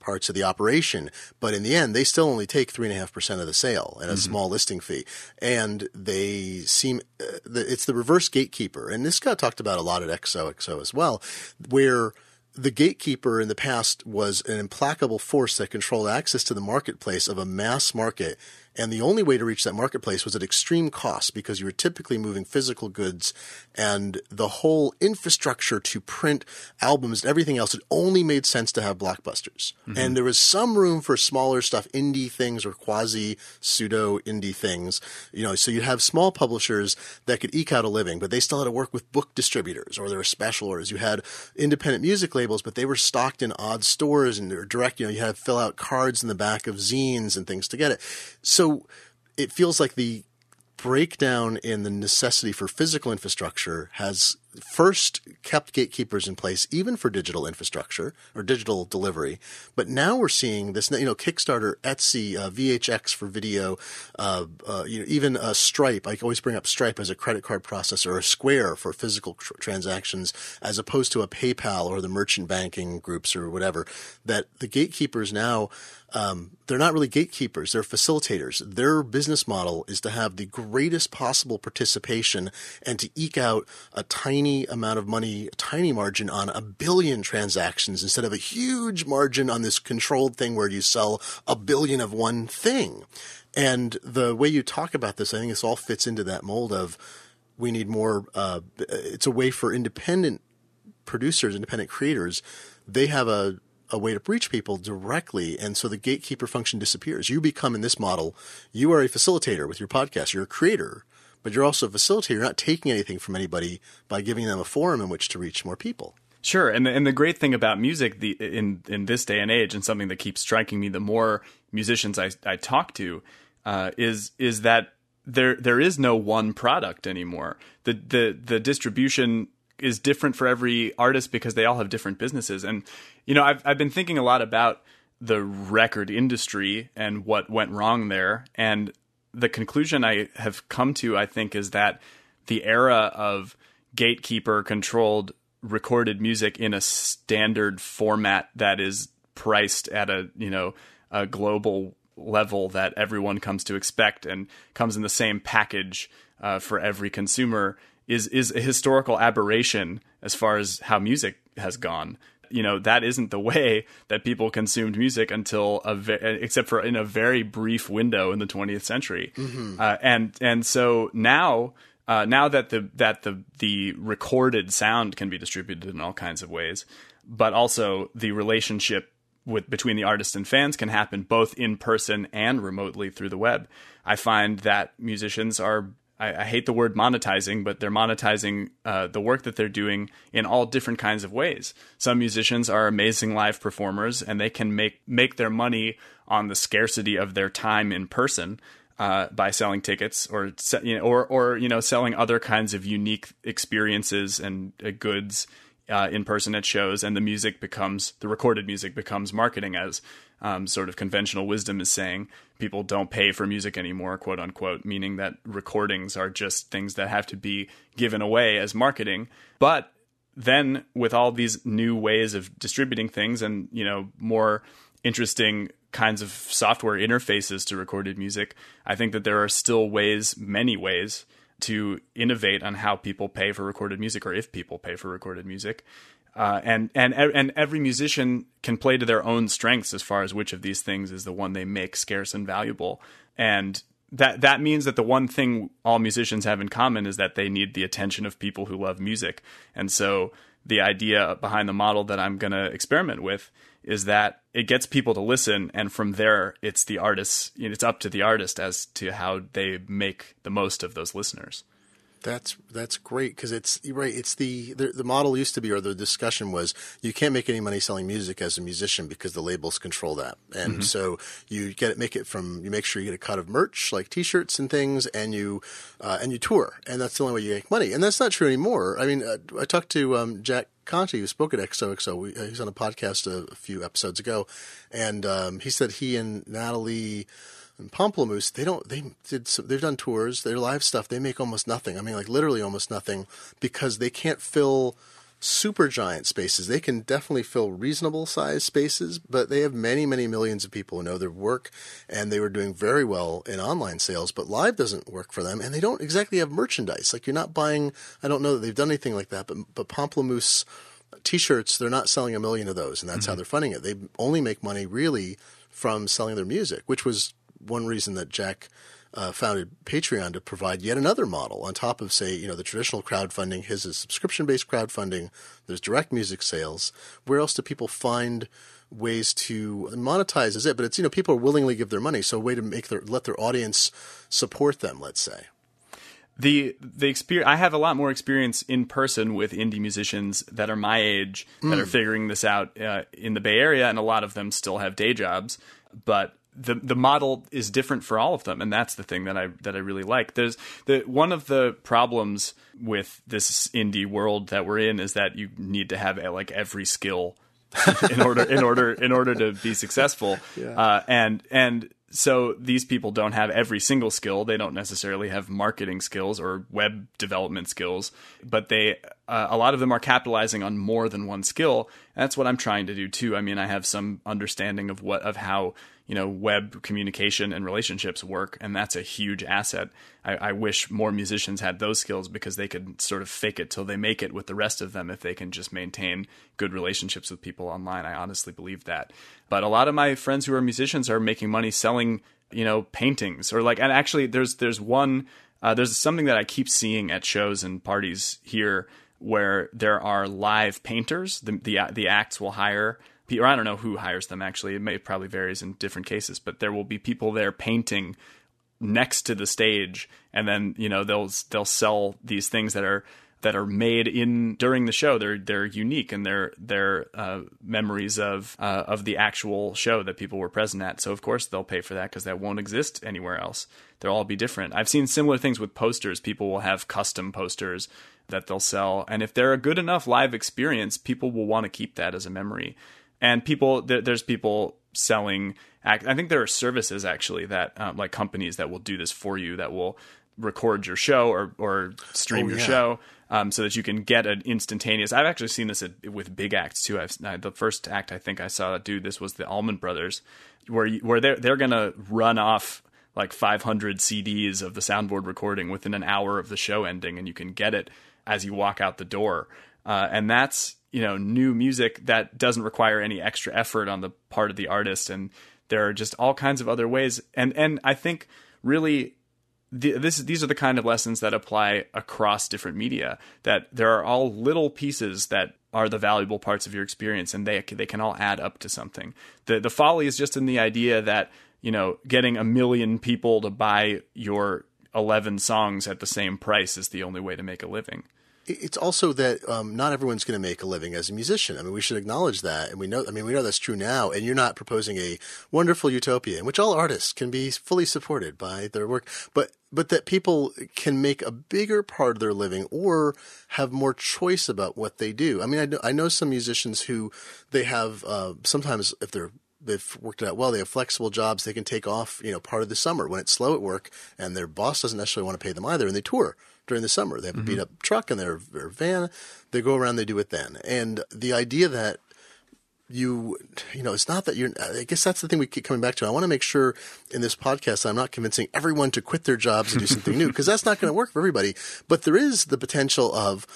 Speaker 1: parts of the operation. But in the end, they still only take three and a half percent of the sale and a mm-hmm. small listing fee. And they seem, uh, it's the reverse gatekeeper. And this got talked about a lot at XOXO as well, where the gatekeeper in the past was an implacable force that controlled access to the marketplace of a mass market and the only way to reach that marketplace was at extreme cost because you were typically moving physical goods and the whole infrastructure to print albums and everything else, it only made sense to have blockbusters. Mm-hmm. And there was some room for smaller stuff, indie things or quasi pseudo indie things. You know, so you'd have small publishers that could eke out a living, but they still had to work with book distributors or there were special orders. You had independent music labels, but they were stocked in odd stores and they're direct, you know, you had to fill out cards in the back of zines and things to get it. So so it feels like the breakdown in the necessity for physical infrastructure has first kept gatekeepers in place, even for digital infrastructure or digital delivery. But now we're seeing this, you know, Kickstarter, Etsy, uh, VHX for video, uh, uh, you know, even uh, Stripe. I always bring up Stripe as a credit card processor or Square for physical tr- transactions, as opposed to a PayPal or the merchant banking groups or whatever. That the gatekeepers now um, they're not really gatekeepers, they're facilitators. Their business model is to have the greatest possible participation and to eke out a tiny amount of money, tiny margin on a billion transactions instead of a huge margin on this controlled thing where you sell a billion of one thing. And the way you talk about this, I think this all fits into that mold of we need more, uh, it's a way for independent producers, independent creators. They have a a way to reach people directly. And so the gatekeeper function disappears. You become in this model, you are a facilitator with your podcast. You're a creator, but you're also a facilitator. You're not taking anything from anybody by giving them a forum in which to reach more people.
Speaker 2: Sure, and the, and the great thing about music, the in in this day and age, and something that keeps striking me the more musicians I I talk to, uh, is is that there there is no one product anymore. The the the distribution is different for every artist because they all have different businesses. And you know, I've I've been thinking a lot about the record industry and what went wrong there. And the conclusion I have come to, I think, is that the era of gatekeeper controlled recorded music in a standard format that is priced at a you know a global level that everyone comes to expect and comes in the same package uh, for every consumer is is a historical aberration as far as how music has gone. You know that isn't the way that people consumed music until a ve- except for in a very brief window in the 20th century, mm-hmm. uh, and and so now uh, now that the that the the recorded sound can be distributed in all kinds of ways, but also the relationship with between the artist and fans can happen both in person and remotely through the web. I find that musicians are I, I, hate the word monetizing, but they're monetizing uh, the work that they're doing in all different kinds of ways. Some musicians are amazing live performers, and they can make make their money on the scarcity of their time in person. Uh, by selling tickets or you know, or or you know selling other kinds of unique experiences and uh, goods uh, in person at shows, and the music becomes the recorded music becomes marketing as um, sort of conventional wisdom is saying people don't pay for music anymore, quote unquote, meaning that recordings are just things that have to be given away as marketing. But then with all these new ways of distributing things and you know more interesting kinds of software interfaces to recorded music, I think that there are still ways, many ways to innovate on how people pay for recorded music or if people pay for recorded music. Uh, and and and every musician can play to their own strengths as far as which of these things is the one they make scarce and valuable. And that that means that the one thing all musicians have in common is that they need the attention of people who love music. And so the idea behind the model that I'm going to experiment with is that it gets people to listen and from there it's the artist it's up to the artist as to how they make the most of those listeners
Speaker 1: that's that's great because it's right. It's the, the, the model used to be, or the discussion was, you can't make any money selling music as a musician because the labels control that, and mm-hmm. so you get it, make it from you make sure you get a cut of merch like T-shirts and things, and you uh, and you tour, and that's the only way you make money, and that's not true anymore. I mean, uh, I talked to um, Jack Conte, who spoke at XOXO. Uh, he's on a podcast a, a few episodes ago, and um, he said he and Natalie And Pomplamoose, they don't. They did. Some, they've done tours. Their live stuff. They make almost nothing. I mean, like literally almost nothing, because they can't fill super giant spaces. They can definitely fill reasonable sized spaces, but they have many, many millions of people who know their work, and they were doing very well in online sales. But live doesn't work for them, and they don't exactly have merchandise. Like you're not buying. I don't know that they've done anything like that, but but Pomplamoose t-shirts they're not selling a million of those and that's mm-hmm. how they're funding it they only make money really from selling their music which was one reason that jack uh, founded patreon to provide yet another model on top of say you know the traditional crowdfunding. His is subscription based crowdfunding. There's direct music sales. Where else do people find ways to monetize? Is it but it's you know people are willingly give their money so a way to make their let their audience support them let's say.
Speaker 2: The the experience I have a lot more experience in person with indie musicians that are my age that mm. are figuring this out uh, in the Bay Area, and a lot of them still have day jobs. But the the model is different for all of them, and that's the thing that I that I really like. There's the one of the problems with this indie world that we're in is that you need to have like every skill in order in order in order to be successful, yeah. uh, and and so these people don't have every single skill. They don't necessarily have marketing skills or web development skills, but they uh, a lot of them are capitalizing on more than one skill. That's what I'm trying to do too. I mean, I have some understanding of what of how you know web communication and relationships work and that's a huge asset I, I, wish more musicians had those skills because they could sort of fake it till they make it with the rest of them if they can just maintain good relationships with people online i honestly believe that but a lot of my friends who are musicians are making money selling you know paintings or like and actually there's there's one uh, there's something that i keep seeing at shows and parties here where there are live painters the the, the acts will hire or I don't know who hires them actually. It may probably varies in different cases, but there will be people there painting next to the stage, and then you know they'll they'll sell these things that are that are made in during the show. They're they're unique and they're they're uh, memories of uh, of the actual show that people were present at. So of course they'll pay for that because that won't exist anywhere else. They'll all be different. I've seen similar things with posters. People will have custom posters that they'll sell, and if they're a good enough live experience, people will want to keep that as a memory and people there, there's people selling act i think there are services actually that um, like companies that will do this for you that will record your show or or stream oh, your yeah. show um, so that you can get an instantaneous. I've actually seen this at, with big acts too. I've uh, the first act I think I saw do this was the Allman Brothers, where you, where they're they're gonna run off like 500 CDs of the soundboard recording within an hour of the show ending, and you can get it as you walk out the door. Uh, and that's you know new music that doesn't require any extra effort on the part of the artist. And there are just all kinds of other ways. And and I think really the, this these are the kind of lessons that apply across different media that there are all little pieces that are the valuable parts of your experience and they they can all add up to something. The the folly is just in the idea that you know getting a million people to buy your 11 songs at the same price is the only way to make a living
Speaker 1: it's also that um, not everyone's going to make a living as a musician. I mean, we should acknowledge that, and we know. I mean, we know that's true now. And you're not proposing a wonderful utopia in which all artists can be fully supported by their work, but but that people can make a bigger part of their living or have more choice about what they do. I mean, I know, I know some musicians who they have uh, sometimes if they're they've worked it out well. They have flexible jobs. They can take off, you know, part of the summer when it's slow at work, and their boss doesn't necessarily want to pay them either, and they tour during the summer. They have a mm-hmm. beat up truck and their, their van. They go around, they do it then. And the idea that you you know it's not that you're i guess that's the thing we keep coming back to i want to make sure in this podcast i'm not convincing everyone to quit their jobs and do something new because that's not going to work for everybody but there is the potential of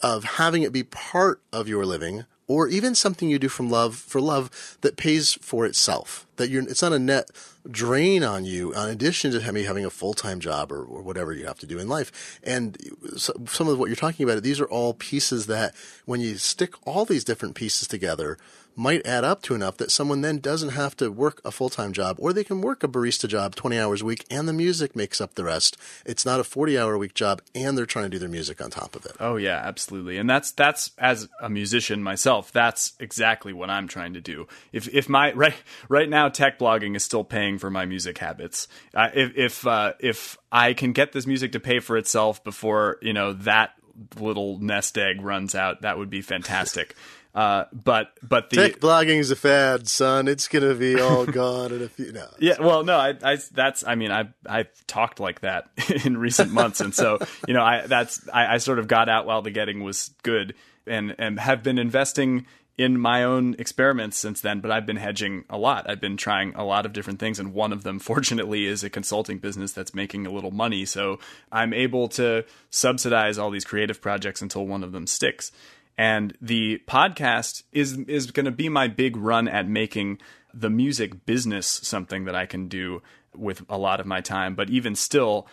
Speaker 1: of having it be part of your living or even something you do from love for love that pays for itself. That you're, it's not a net drain on you, in addition to having, having a full time job or, or, whatever you have to do in life. And so, some of what you're talking about, these are all pieces that when you stick all these different pieces together, might add up to enough that someone then doesn't have to work a full time job, or they can work a barista job 20 hours a week and the music makes up the rest. It's not a 40 hour a week job and they're trying to do their music on top of it.
Speaker 2: Oh, yeah, absolutely. And that's, that's as a musician myself, that's exactly what I'm trying to do. If, if my, right, right now, tech blogging is still paying for my music habits. Uh, if, if, uh, if I can get this music to pay for itself before, you know, that little nest egg runs out, that would be fantastic. Uh, but but the
Speaker 1: tech blogging is a fad, son. It's gonna be all gone in a few. No.
Speaker 2: Yeah, well, no, I, I, that's, I mean, I, I talked like that in recent months, and so, you know, I, that's, I, I sort of got out while the getting was good, and and have been investing in my own experiments since then, but I've been hedging a lot. I've been trying a lot of different things, and one of them, fortunately, is a consulting business that's making a little money. So I'm able to subsidize all these creative projects until one of them sticks. And the podcast is is going to be my big run at making the music business something that I can do with a lot of my time. But even still,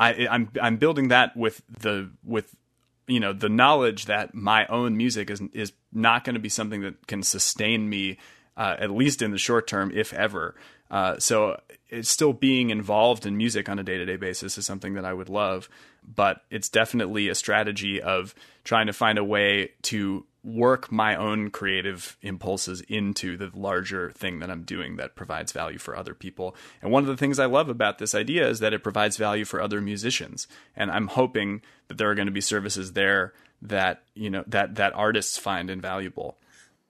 Speaker 2: I, I'm I'm building that with the with you know the knowledge that my own music is is not going to be something that can sustain me uh, at least in the short term, if ever. Uh, so it's still being involved in music on a day to day basis is something that I would love but it's definitely a strategy of trying to find a way to work my own creative impulses into the larger thing that I'm doing that provides value for other people. And one of the things I love about this idea is that it provides value for other musicians. And I'm hoping that there are going to be services there that, you know, that that artists find invaluable.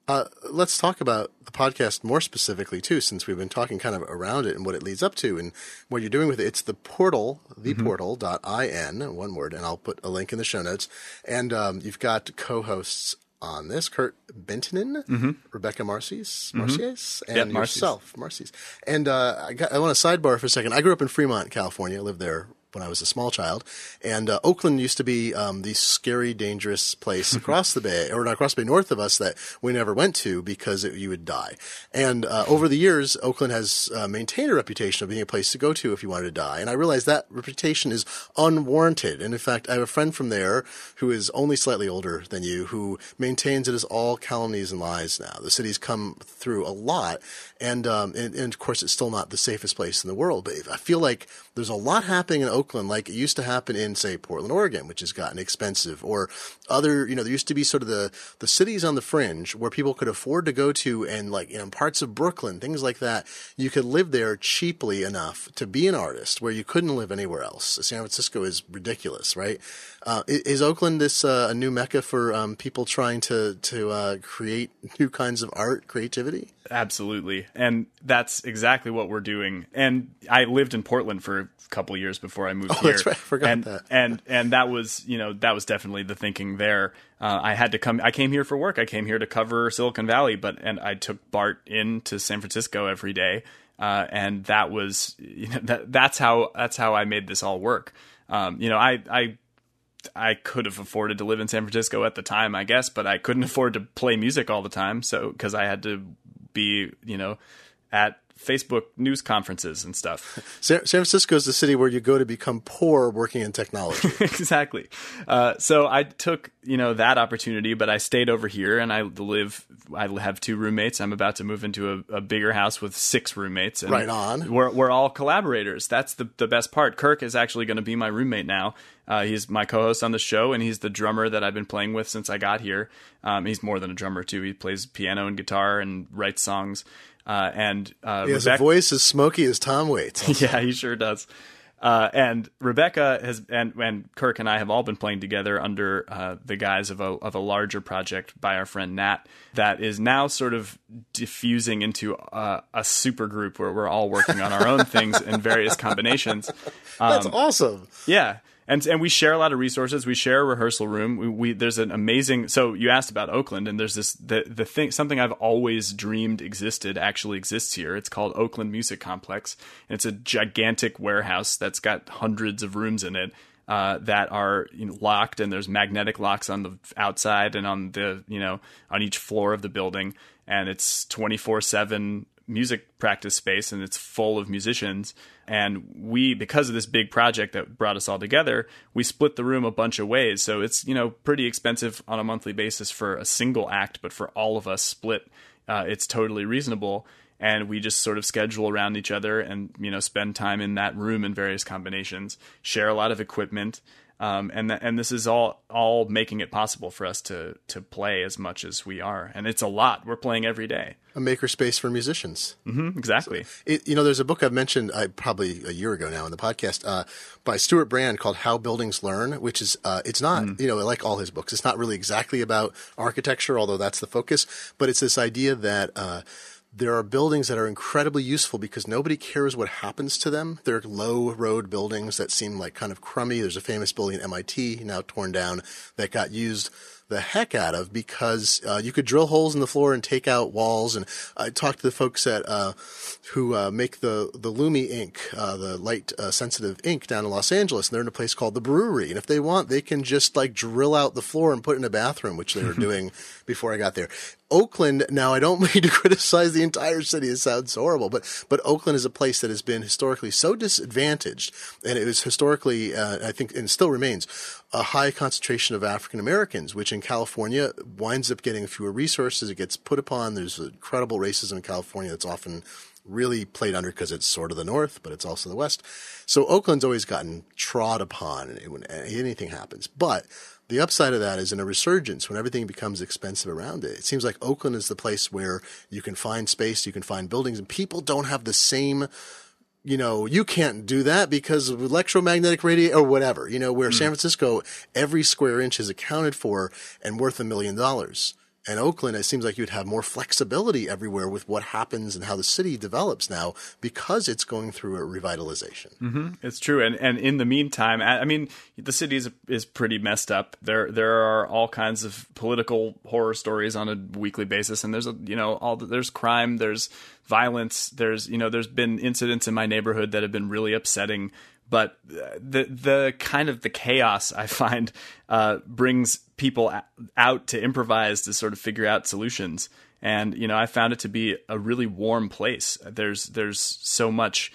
Speaker 1: Uh, let's talk about the podcast more specifically too, since we've been talking kind of around it and what it leads up to and what you're doing with it. It's the portal, theportal.in, mm-hmm. one word, and I'll put a link in the show notes. And um, you've got co-hosts on this, Kirk Benttinen, mm-hmm. Rebecca Marcyes, Marcyes, mm-hmm. and yep, yourself, Marcyes. And uh, I, got, I want to sidebar for a second. I grew up in Fremont, California. I lived there when I was a small child. And uh, Oakland used to be um, the scary, dangerous place across the bay, or not across the bay, north of us that we never went to because it, you would die. And uh, over the years, Oakland has uh, maintained a reputation of being a place to go to if you wanted to die. And I realized that reputation is unwarranted. And in fact, I have a friend from there who is only slightly older than you who maintains it is all calumnies and lies now. The city's come through a lot. And, um, and, and of course, it's still not the safest place in the world. But I feel like there's a lot happening in Oakland, like it used to happen in, say, Portland, Oregon, which has gotten expensive, or other, you know, there used to be sort of the, the cities on the fringe where people could afford to go to and like, you know, parts of Brooklyn, things like that. You could live there cheaply enough to be an artist where you couldn't live anywhere else. San Francisco is ridiculous, right? Uh, is Oakland this uh, a new mecca for um, people trying to to uh, create new kinds of art, creativity?
Speaker 2: Absolutely, and that's exactly what we're doing. And I lived in Portland for a couple years before I moved
Speaker 1: oh,
Speaker 2: here.
Speaker 1: That's right. I forgot
Speaker 2: and,
Speaker 1: that.
Speaker 2: and and that was you know that was definitely the thinking there. Uh, I had to come. I came here for work. I came here to cover Silicon Valley, but and I took Bart into San Francisco every day. Uh, and that was you know, that that's how that's how I made this all work. Um, you know, I I I could have afforded to live in San Francisco at the time, I guess, but I couldn't afford to play music all the time. So, because I had to be, you know, at Facebook news conferences and stuff.
Speaker 1: San, Francisco is the city where you go to become poor working in technology.
Speaker 2: exactly. Uh, so I took you know that opportunity, but I stayed over here and I live. I have two roommates. I'm about to move into a, a bigger house with six roommates. And
Speaker 1: right on.
Speaker 2: We're we're all collaborators. That's the the best part. Kirk is actually going to be my roommate now. Uh, he's my co-host on the show, and he's the drummer that I've been playing with since I got here. Um, he's more than a drummer too. He plays piano and guitar and writes songs. Uh, and uh,
Speaker 1: he has Rebecca, a voice as smoky as Tom Waits.
Speaker 2: yeah, he sure does. Uh, and Rebecca has and and Kirk and I have all been playing together under uh, the guise of a of a larger project by our friend Nat that is now sort of diffusing into uh, a super group where we're all working on our own things in various combinations.
Speaker 1: Um, That's awesome.
Speaker 2: Yeah, and and we share a lot of resources. We share a rehearsal room. We, we, there's an amazing. So you asked about Oakland, and there's this the the thing something I've always dreamed existed actually exists here. It's called Oakland Music Complex, and it's a gigantic warehouse that's got hundreds of rooms in it. Uh, that are you know, locked, and there's magnetic locks on the outside and on the you know on each floor of the building, and it's 24 seven music practice space, and it's full of musicians and we, because of this big project that brought us all together, we split the room a bunch of ways. So it's, you know, pretty expensive on a monthly basis for a single act, but for all of us split, uh, it's totally reasonable. And we just sort of schedule around each other and, you know, spend time in that room in various combinations, share a lot of equipment. Um, and th- and this is all all making it possible for us to to play as much as we are, and it's a lot. We're playing every day.
Speaker 1: A makerspace for musicians.
Speaker 2: Mm-hmm, exactly.
Speaker 1: It, you know, there's a book I've mentioned uh, probably a year ago now in the podcast uh, by Stewart Brand called "How Buildings Learn," which is uh, it's not mm. you know like all his books, it's not really exactly about architecture, although that's the focus, but it's this idea that uh, there are buildings that are incredibly useful because nobody cares what happens to them. They're low road buildings that seem like kind of crummy. There's a famous building at MIT now torn down that got used the heck out of because uh, you could drill holes in the floor and take out walls. And I talked to the folks at uh, who uh, make the the Lumi ink, uh, the light uh, sensitive ink down in Los Angeles. And they're in a place called the Brewery. And if they want, they can just like drill out the floor and put in a bathroom, which they were doing before I got there. Oakland, now I don't mean to criticize the entire city. It sounds horrible, but, but Oakland is a place that has been historically so disadvantaged. And it was historically, uh, I think, and still remains a high concentration of African Americans, which in California winds up getting fewer resources. It gets put upon. There's incredible racism in California that's often really played under because it's sort of the north, but it's also the west. So Oakland's always gotten trod upon when anything happens. But the upside of that is in a resurgence when everything becomes expensive around it. It seems like Oakland is the place where you can find space, you can find buildings, and people don't have the same you know, you can't do that because of electromagnetic radiation or whatever, you know, where mm. San Francisco, every square inch is accounted for and worth a million dollars and Oakland, it seems like you'd have more flexibility everywhere with what happens and how the city develops now because it's going through a revitalization.
Speaker 2: Mm-hmm. It's true, and and in the meantime, I mean, the city is is pretty messed up. There there are all kinds of political horror stories on a weekly basis, and there's a you know all the, there's crime, there's violence, there's you know there's been incidents in my neighborhood that have been really upsetting but the the kind of the chaos I find uh, brings people out to improvise to sort of figure out solutions. And you know, I found it to be a really warm place. There's there's so much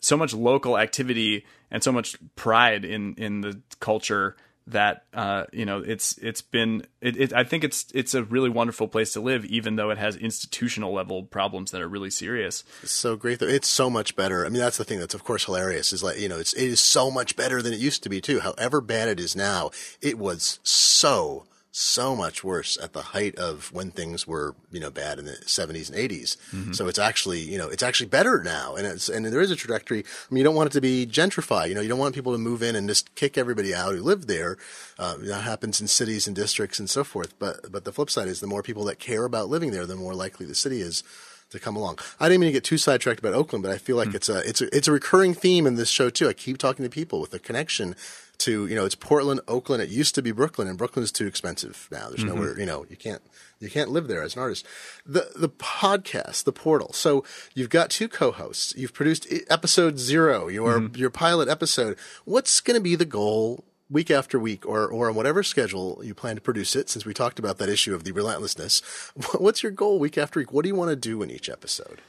Speaker 2: so much local activity and so much pride in in the culture that uh, you know it's it's been it, it, I think it's it's a really wonderful place to live, even though it has institutional level problems that are really serious.
Speaker 1: It's so great though. It's so much better. I mean, that's the thing that's of course hilarious. Is like you know it's it is so much better than it used to be too. However bad it is now, it was so so much worse at the height of when things were, you know, bad in the 70s and 80s. Mm-hmm. So it's actually, you know, it's actually better now. And it's, and there is a trajectory. I mean, you don't want it to be gentrified. You know, you don't want people to move in and just kick everybody out who live there. Uh, that happens in cities and districts and so forth. But, but the flip side is the more people that care about living there, the more likely the city is to come along. I didn't mean to get too sidetracked about Oakland, but I feel like mm. it's a it's a it's a recurring theme in this show too. I keep talking to people with a connection to you know it's Portland, Oakland. It used to be Brooklyn, and Brooklyn is too expensive now. There's mm-hmm. nowhere you know you can't you can't live there as an artist. The the podcast, the portal. So you've got two co-hosts. You've produced episode zero, your mm-hmm. your pilot episode. What's going to be the goal week after week, or or on whatever schedule you plan to produce it? Since we talked about that issue of the relentlessness, what's your goal week after week? What do you want to do in each episode?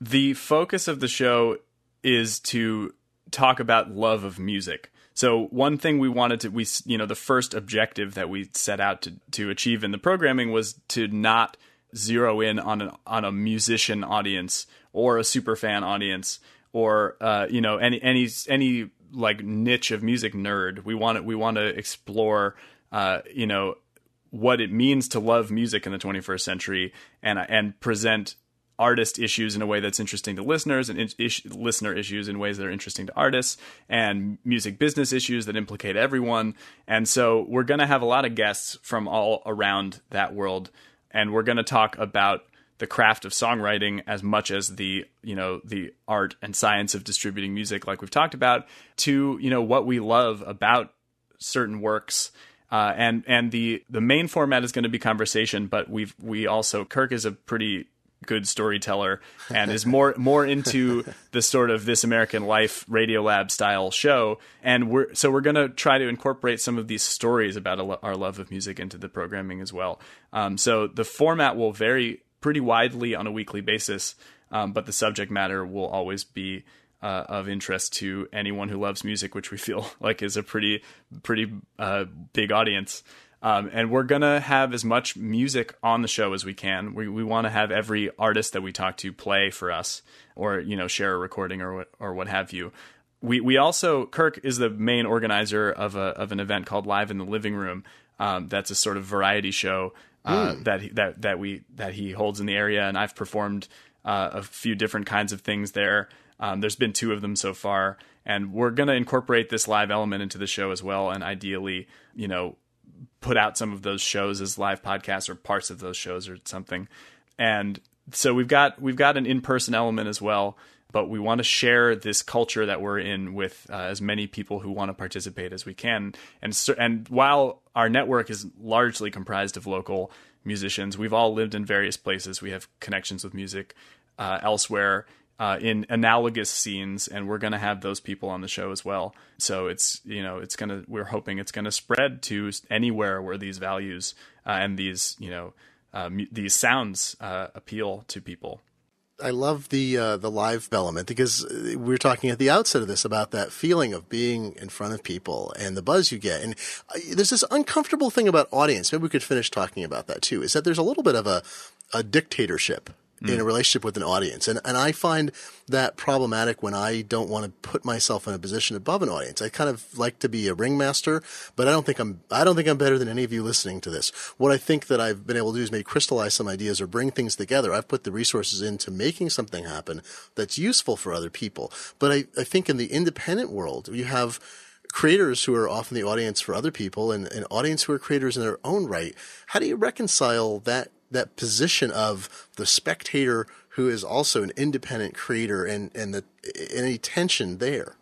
Speaker 2: The focus of the show is to talk about love of music. So one thing we wanted to we you know the first objective that we set out to to achieve in the programming was to not zero in on an on a musician audience or a super fan audience or uh, you know any any any like niche of music nerd. We want to, we want to explore uh, you know what it means to love music in the 21st century and and present artist issues in a way that's interesting to listeners and is- listener issues in ways that are interesting to artists and music business issues that implicate everyone. And so we're going to have a lot of guests from all around that world and we're going to talk about the craft of songwriting as much as the you know the art and science of distributing music like we've talked about to you know what we love about certain works uh, and and the the main format is going to be conversation, but we've we also Kirk is a pretty good storyteller and is more more into the sort of this American Life Radiolab style show. And we're so we're going to try to incorporate some of these stories about our love of music into the programming as well. Um, so the format will vary pretty widely on a weekly basis, um, but the subject matter will always be. Uh, of interest to anyone who loves music, which we feel like is a pretty pretty uh, big audience. Um, and we're gonna have as much music on the show as we can. We we want to have every artist that we talk to play for us, or you know, share a recording or or what have you. we we also Kirk is the main organizer of a of an event called Live in the Living Room. Um, that's a sort of variety show uh, mm. that he, that that we that he holds in the area, and I've performed uh, a few different kinds of things there. Um, there's been two of them so far, and we're going to incorporate this live element into the show as well, and ideally, you know, put out some of those shows as live podcasts or parts of those shows or something. And so we've got we've got an in person element as well but we want to share this culture that we're in with uh, as many people who want to participate as we can. And and while our network is largely comprised of local musicians, we've all lived in various places. We have connections with music uh, elsewhere. Uh, in analogous scenes, and we're going to have those people on the show as well. So it's you know it's gonna we're hoping it's going to spread to anywhere where these values uh, and these you know uh, these sounds uh, appeal to people.
Speaker 1: I love the uh, the live element because we were talking at the outset of this about that feeling of being in front of people and the buzz you get. And uh, there's this uncomfortable thing about audience. Maybe we could finish talking about that too. Is that there's a little bit of a a dictatorship mm. in a relationship with an audience. And and I find that problematic when I don't want to put myself in a position above an audience. I kind of like to be a ringmaster, but I don't think I'm I don't think I'm better than any of you listening to this. What I think that I've been able to do is maybe crystallize some ideas or bring things together. I've put the resources into making something happen that's useful for other people. But I, I think in the independent world, you have creators who are often the audience for other people and an audience who are creators in their own right. How do you reconcile that that position of the spectator who is also an independent creator and and the any tension there.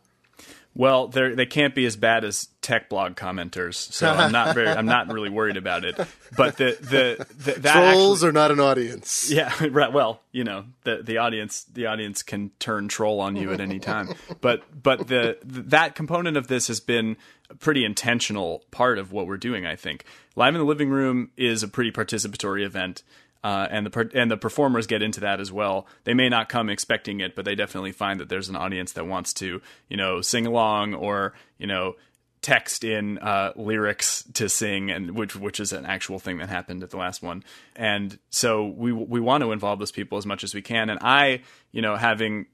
Speaker 2: Well, they they can't be as bad as tech blog commenters, so I'm not very I'm not really worried about it. But the the, the
Speaker 1: that trolls actually, are not an audience.
Speaker 2: Yeah, right. Well, you know the the audience the audience can turn troll on you at any time. but but the that component of this has been a pretty intentional part of what we're doing. I think live in the living room is a pretty participatory event. Uh, and the and the performers get into that as well. They may not come expecting it, but they definitely find that there's an audience that wants to, you know, sing along or you know text in uh, lyrics to sing, and which which is an actual thing that happened at the last one. And so we we want to involve those people as much as we can. And I, you know, having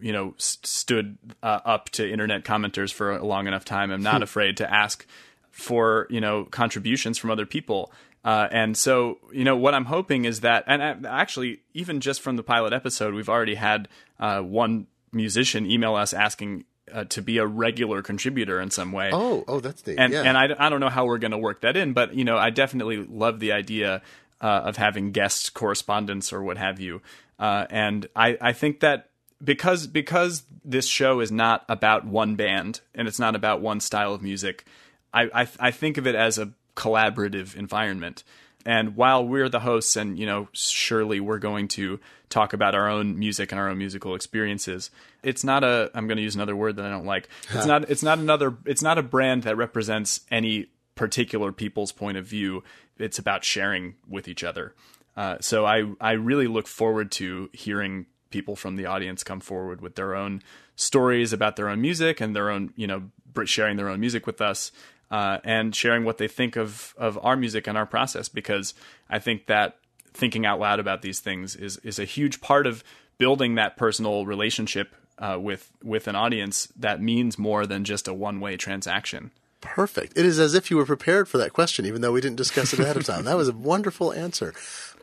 Speaker 2: you know stood uh, up to internet commenters for a long enough time, I'm not hmm. afraid to ask for you know contributions from other people uh, and so, you know, what I'm hoping is that, and actually, even just from the pilot episode, we've already had uh, one musician email us asking uh, to be a regular contributor in some way.
Speaker 1: Oh, oh, that's neat.
Speaker 2: And
Speaker 1: yeah.
Speaker 2: and I, I don't know how we're going to work that in, but you know, I definitely love the idea uh, of having guest correspondence or what have you. Uh, and I I think that because because this show is not about one band and it's not about one style of music, I I, I think of it as a collaborative environment. And while we're the hosts, and you know, surely we're going to talk about our own music and our own musical experiences. It's not a. I'm going to use another word that I don't like. It's not. It's not another. It's not a brand that represents any particular people's point of view. It's about sharing with each other. Uh, so I I really look forward to hearing people from the audience come forward with their own stories about their own music and their own you know sharing their own music with us uh, and sharing what they think of of our music and our process because I think that thinking out loud about these things is is a huge part of building that personal relationship uh, with with an audience that means more than just a one way transaction.
Speaker 1: Perfect. It is as if you were prepared for that question, even though we didn't discuss it ahead of time. That was a wonderful answer.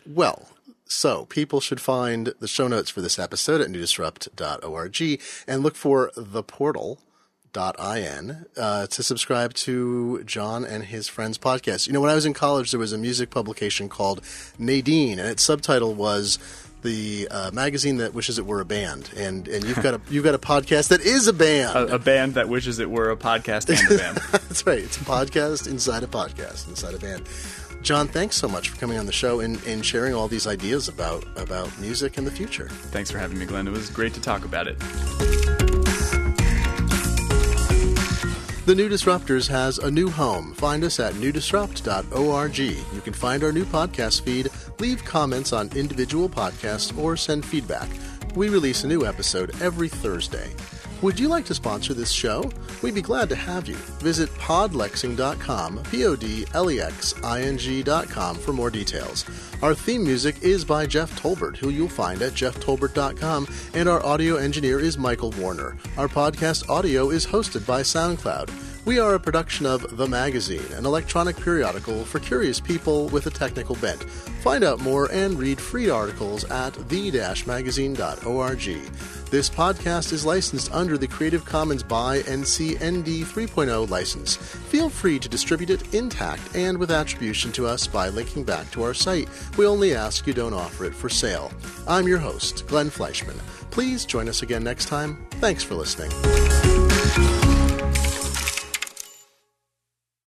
Speaker 1: Well, so people should find the show notes for this episode at newdisrupt.org and look for the portal in uh, to subscribe to Jon and his friends podcast. You know, when I was in college, there was a music publication called Nadine, and its subtitle was the uh, magazine that wishes it were a band, and and you've got a you've got a podcast that is a band,
Speaker 2: a, a band that wishes it were a podcast and a band.
Speaker 1: That's right. It's a podcast inside a podcast inside a band. Jon, thanks so much for coming on the show and, and sharing all these ideas about about music and the future.
Speaker 2: Thanks for having me, Glenn. It was great to talk about it.
Speaker 1: The New Disruptors has a new home. Find us at newdisrupt.org. You can find our new podcast feed, leave comments on individual podcasts, or send feedback. We release a new episode every Thursday. Would you like to sponsor this show? We'd be glad to have you. Visit podlexing.com, P O D L E X I N G.com for more details. Our theme music is by Jeff Tolbert, who you'll find at jefftolbert.com, and our audio engineer is Michael Warner. Our podcast audio is hosted by SoundCloud. We are a production of The Magazine, an electronic periodical for curious people with a technical bent. Find out more and read free articles at the-magazine.org. This podcast is licensed under the Creative Commons by NC ND 3.0 license. Feel free to distribute it intact and with attribution to us by linking back to our site. We only ask you don't offer it for sale. I'm your host, Glenn Fleishman. Please join us again next time. Thanks for listening.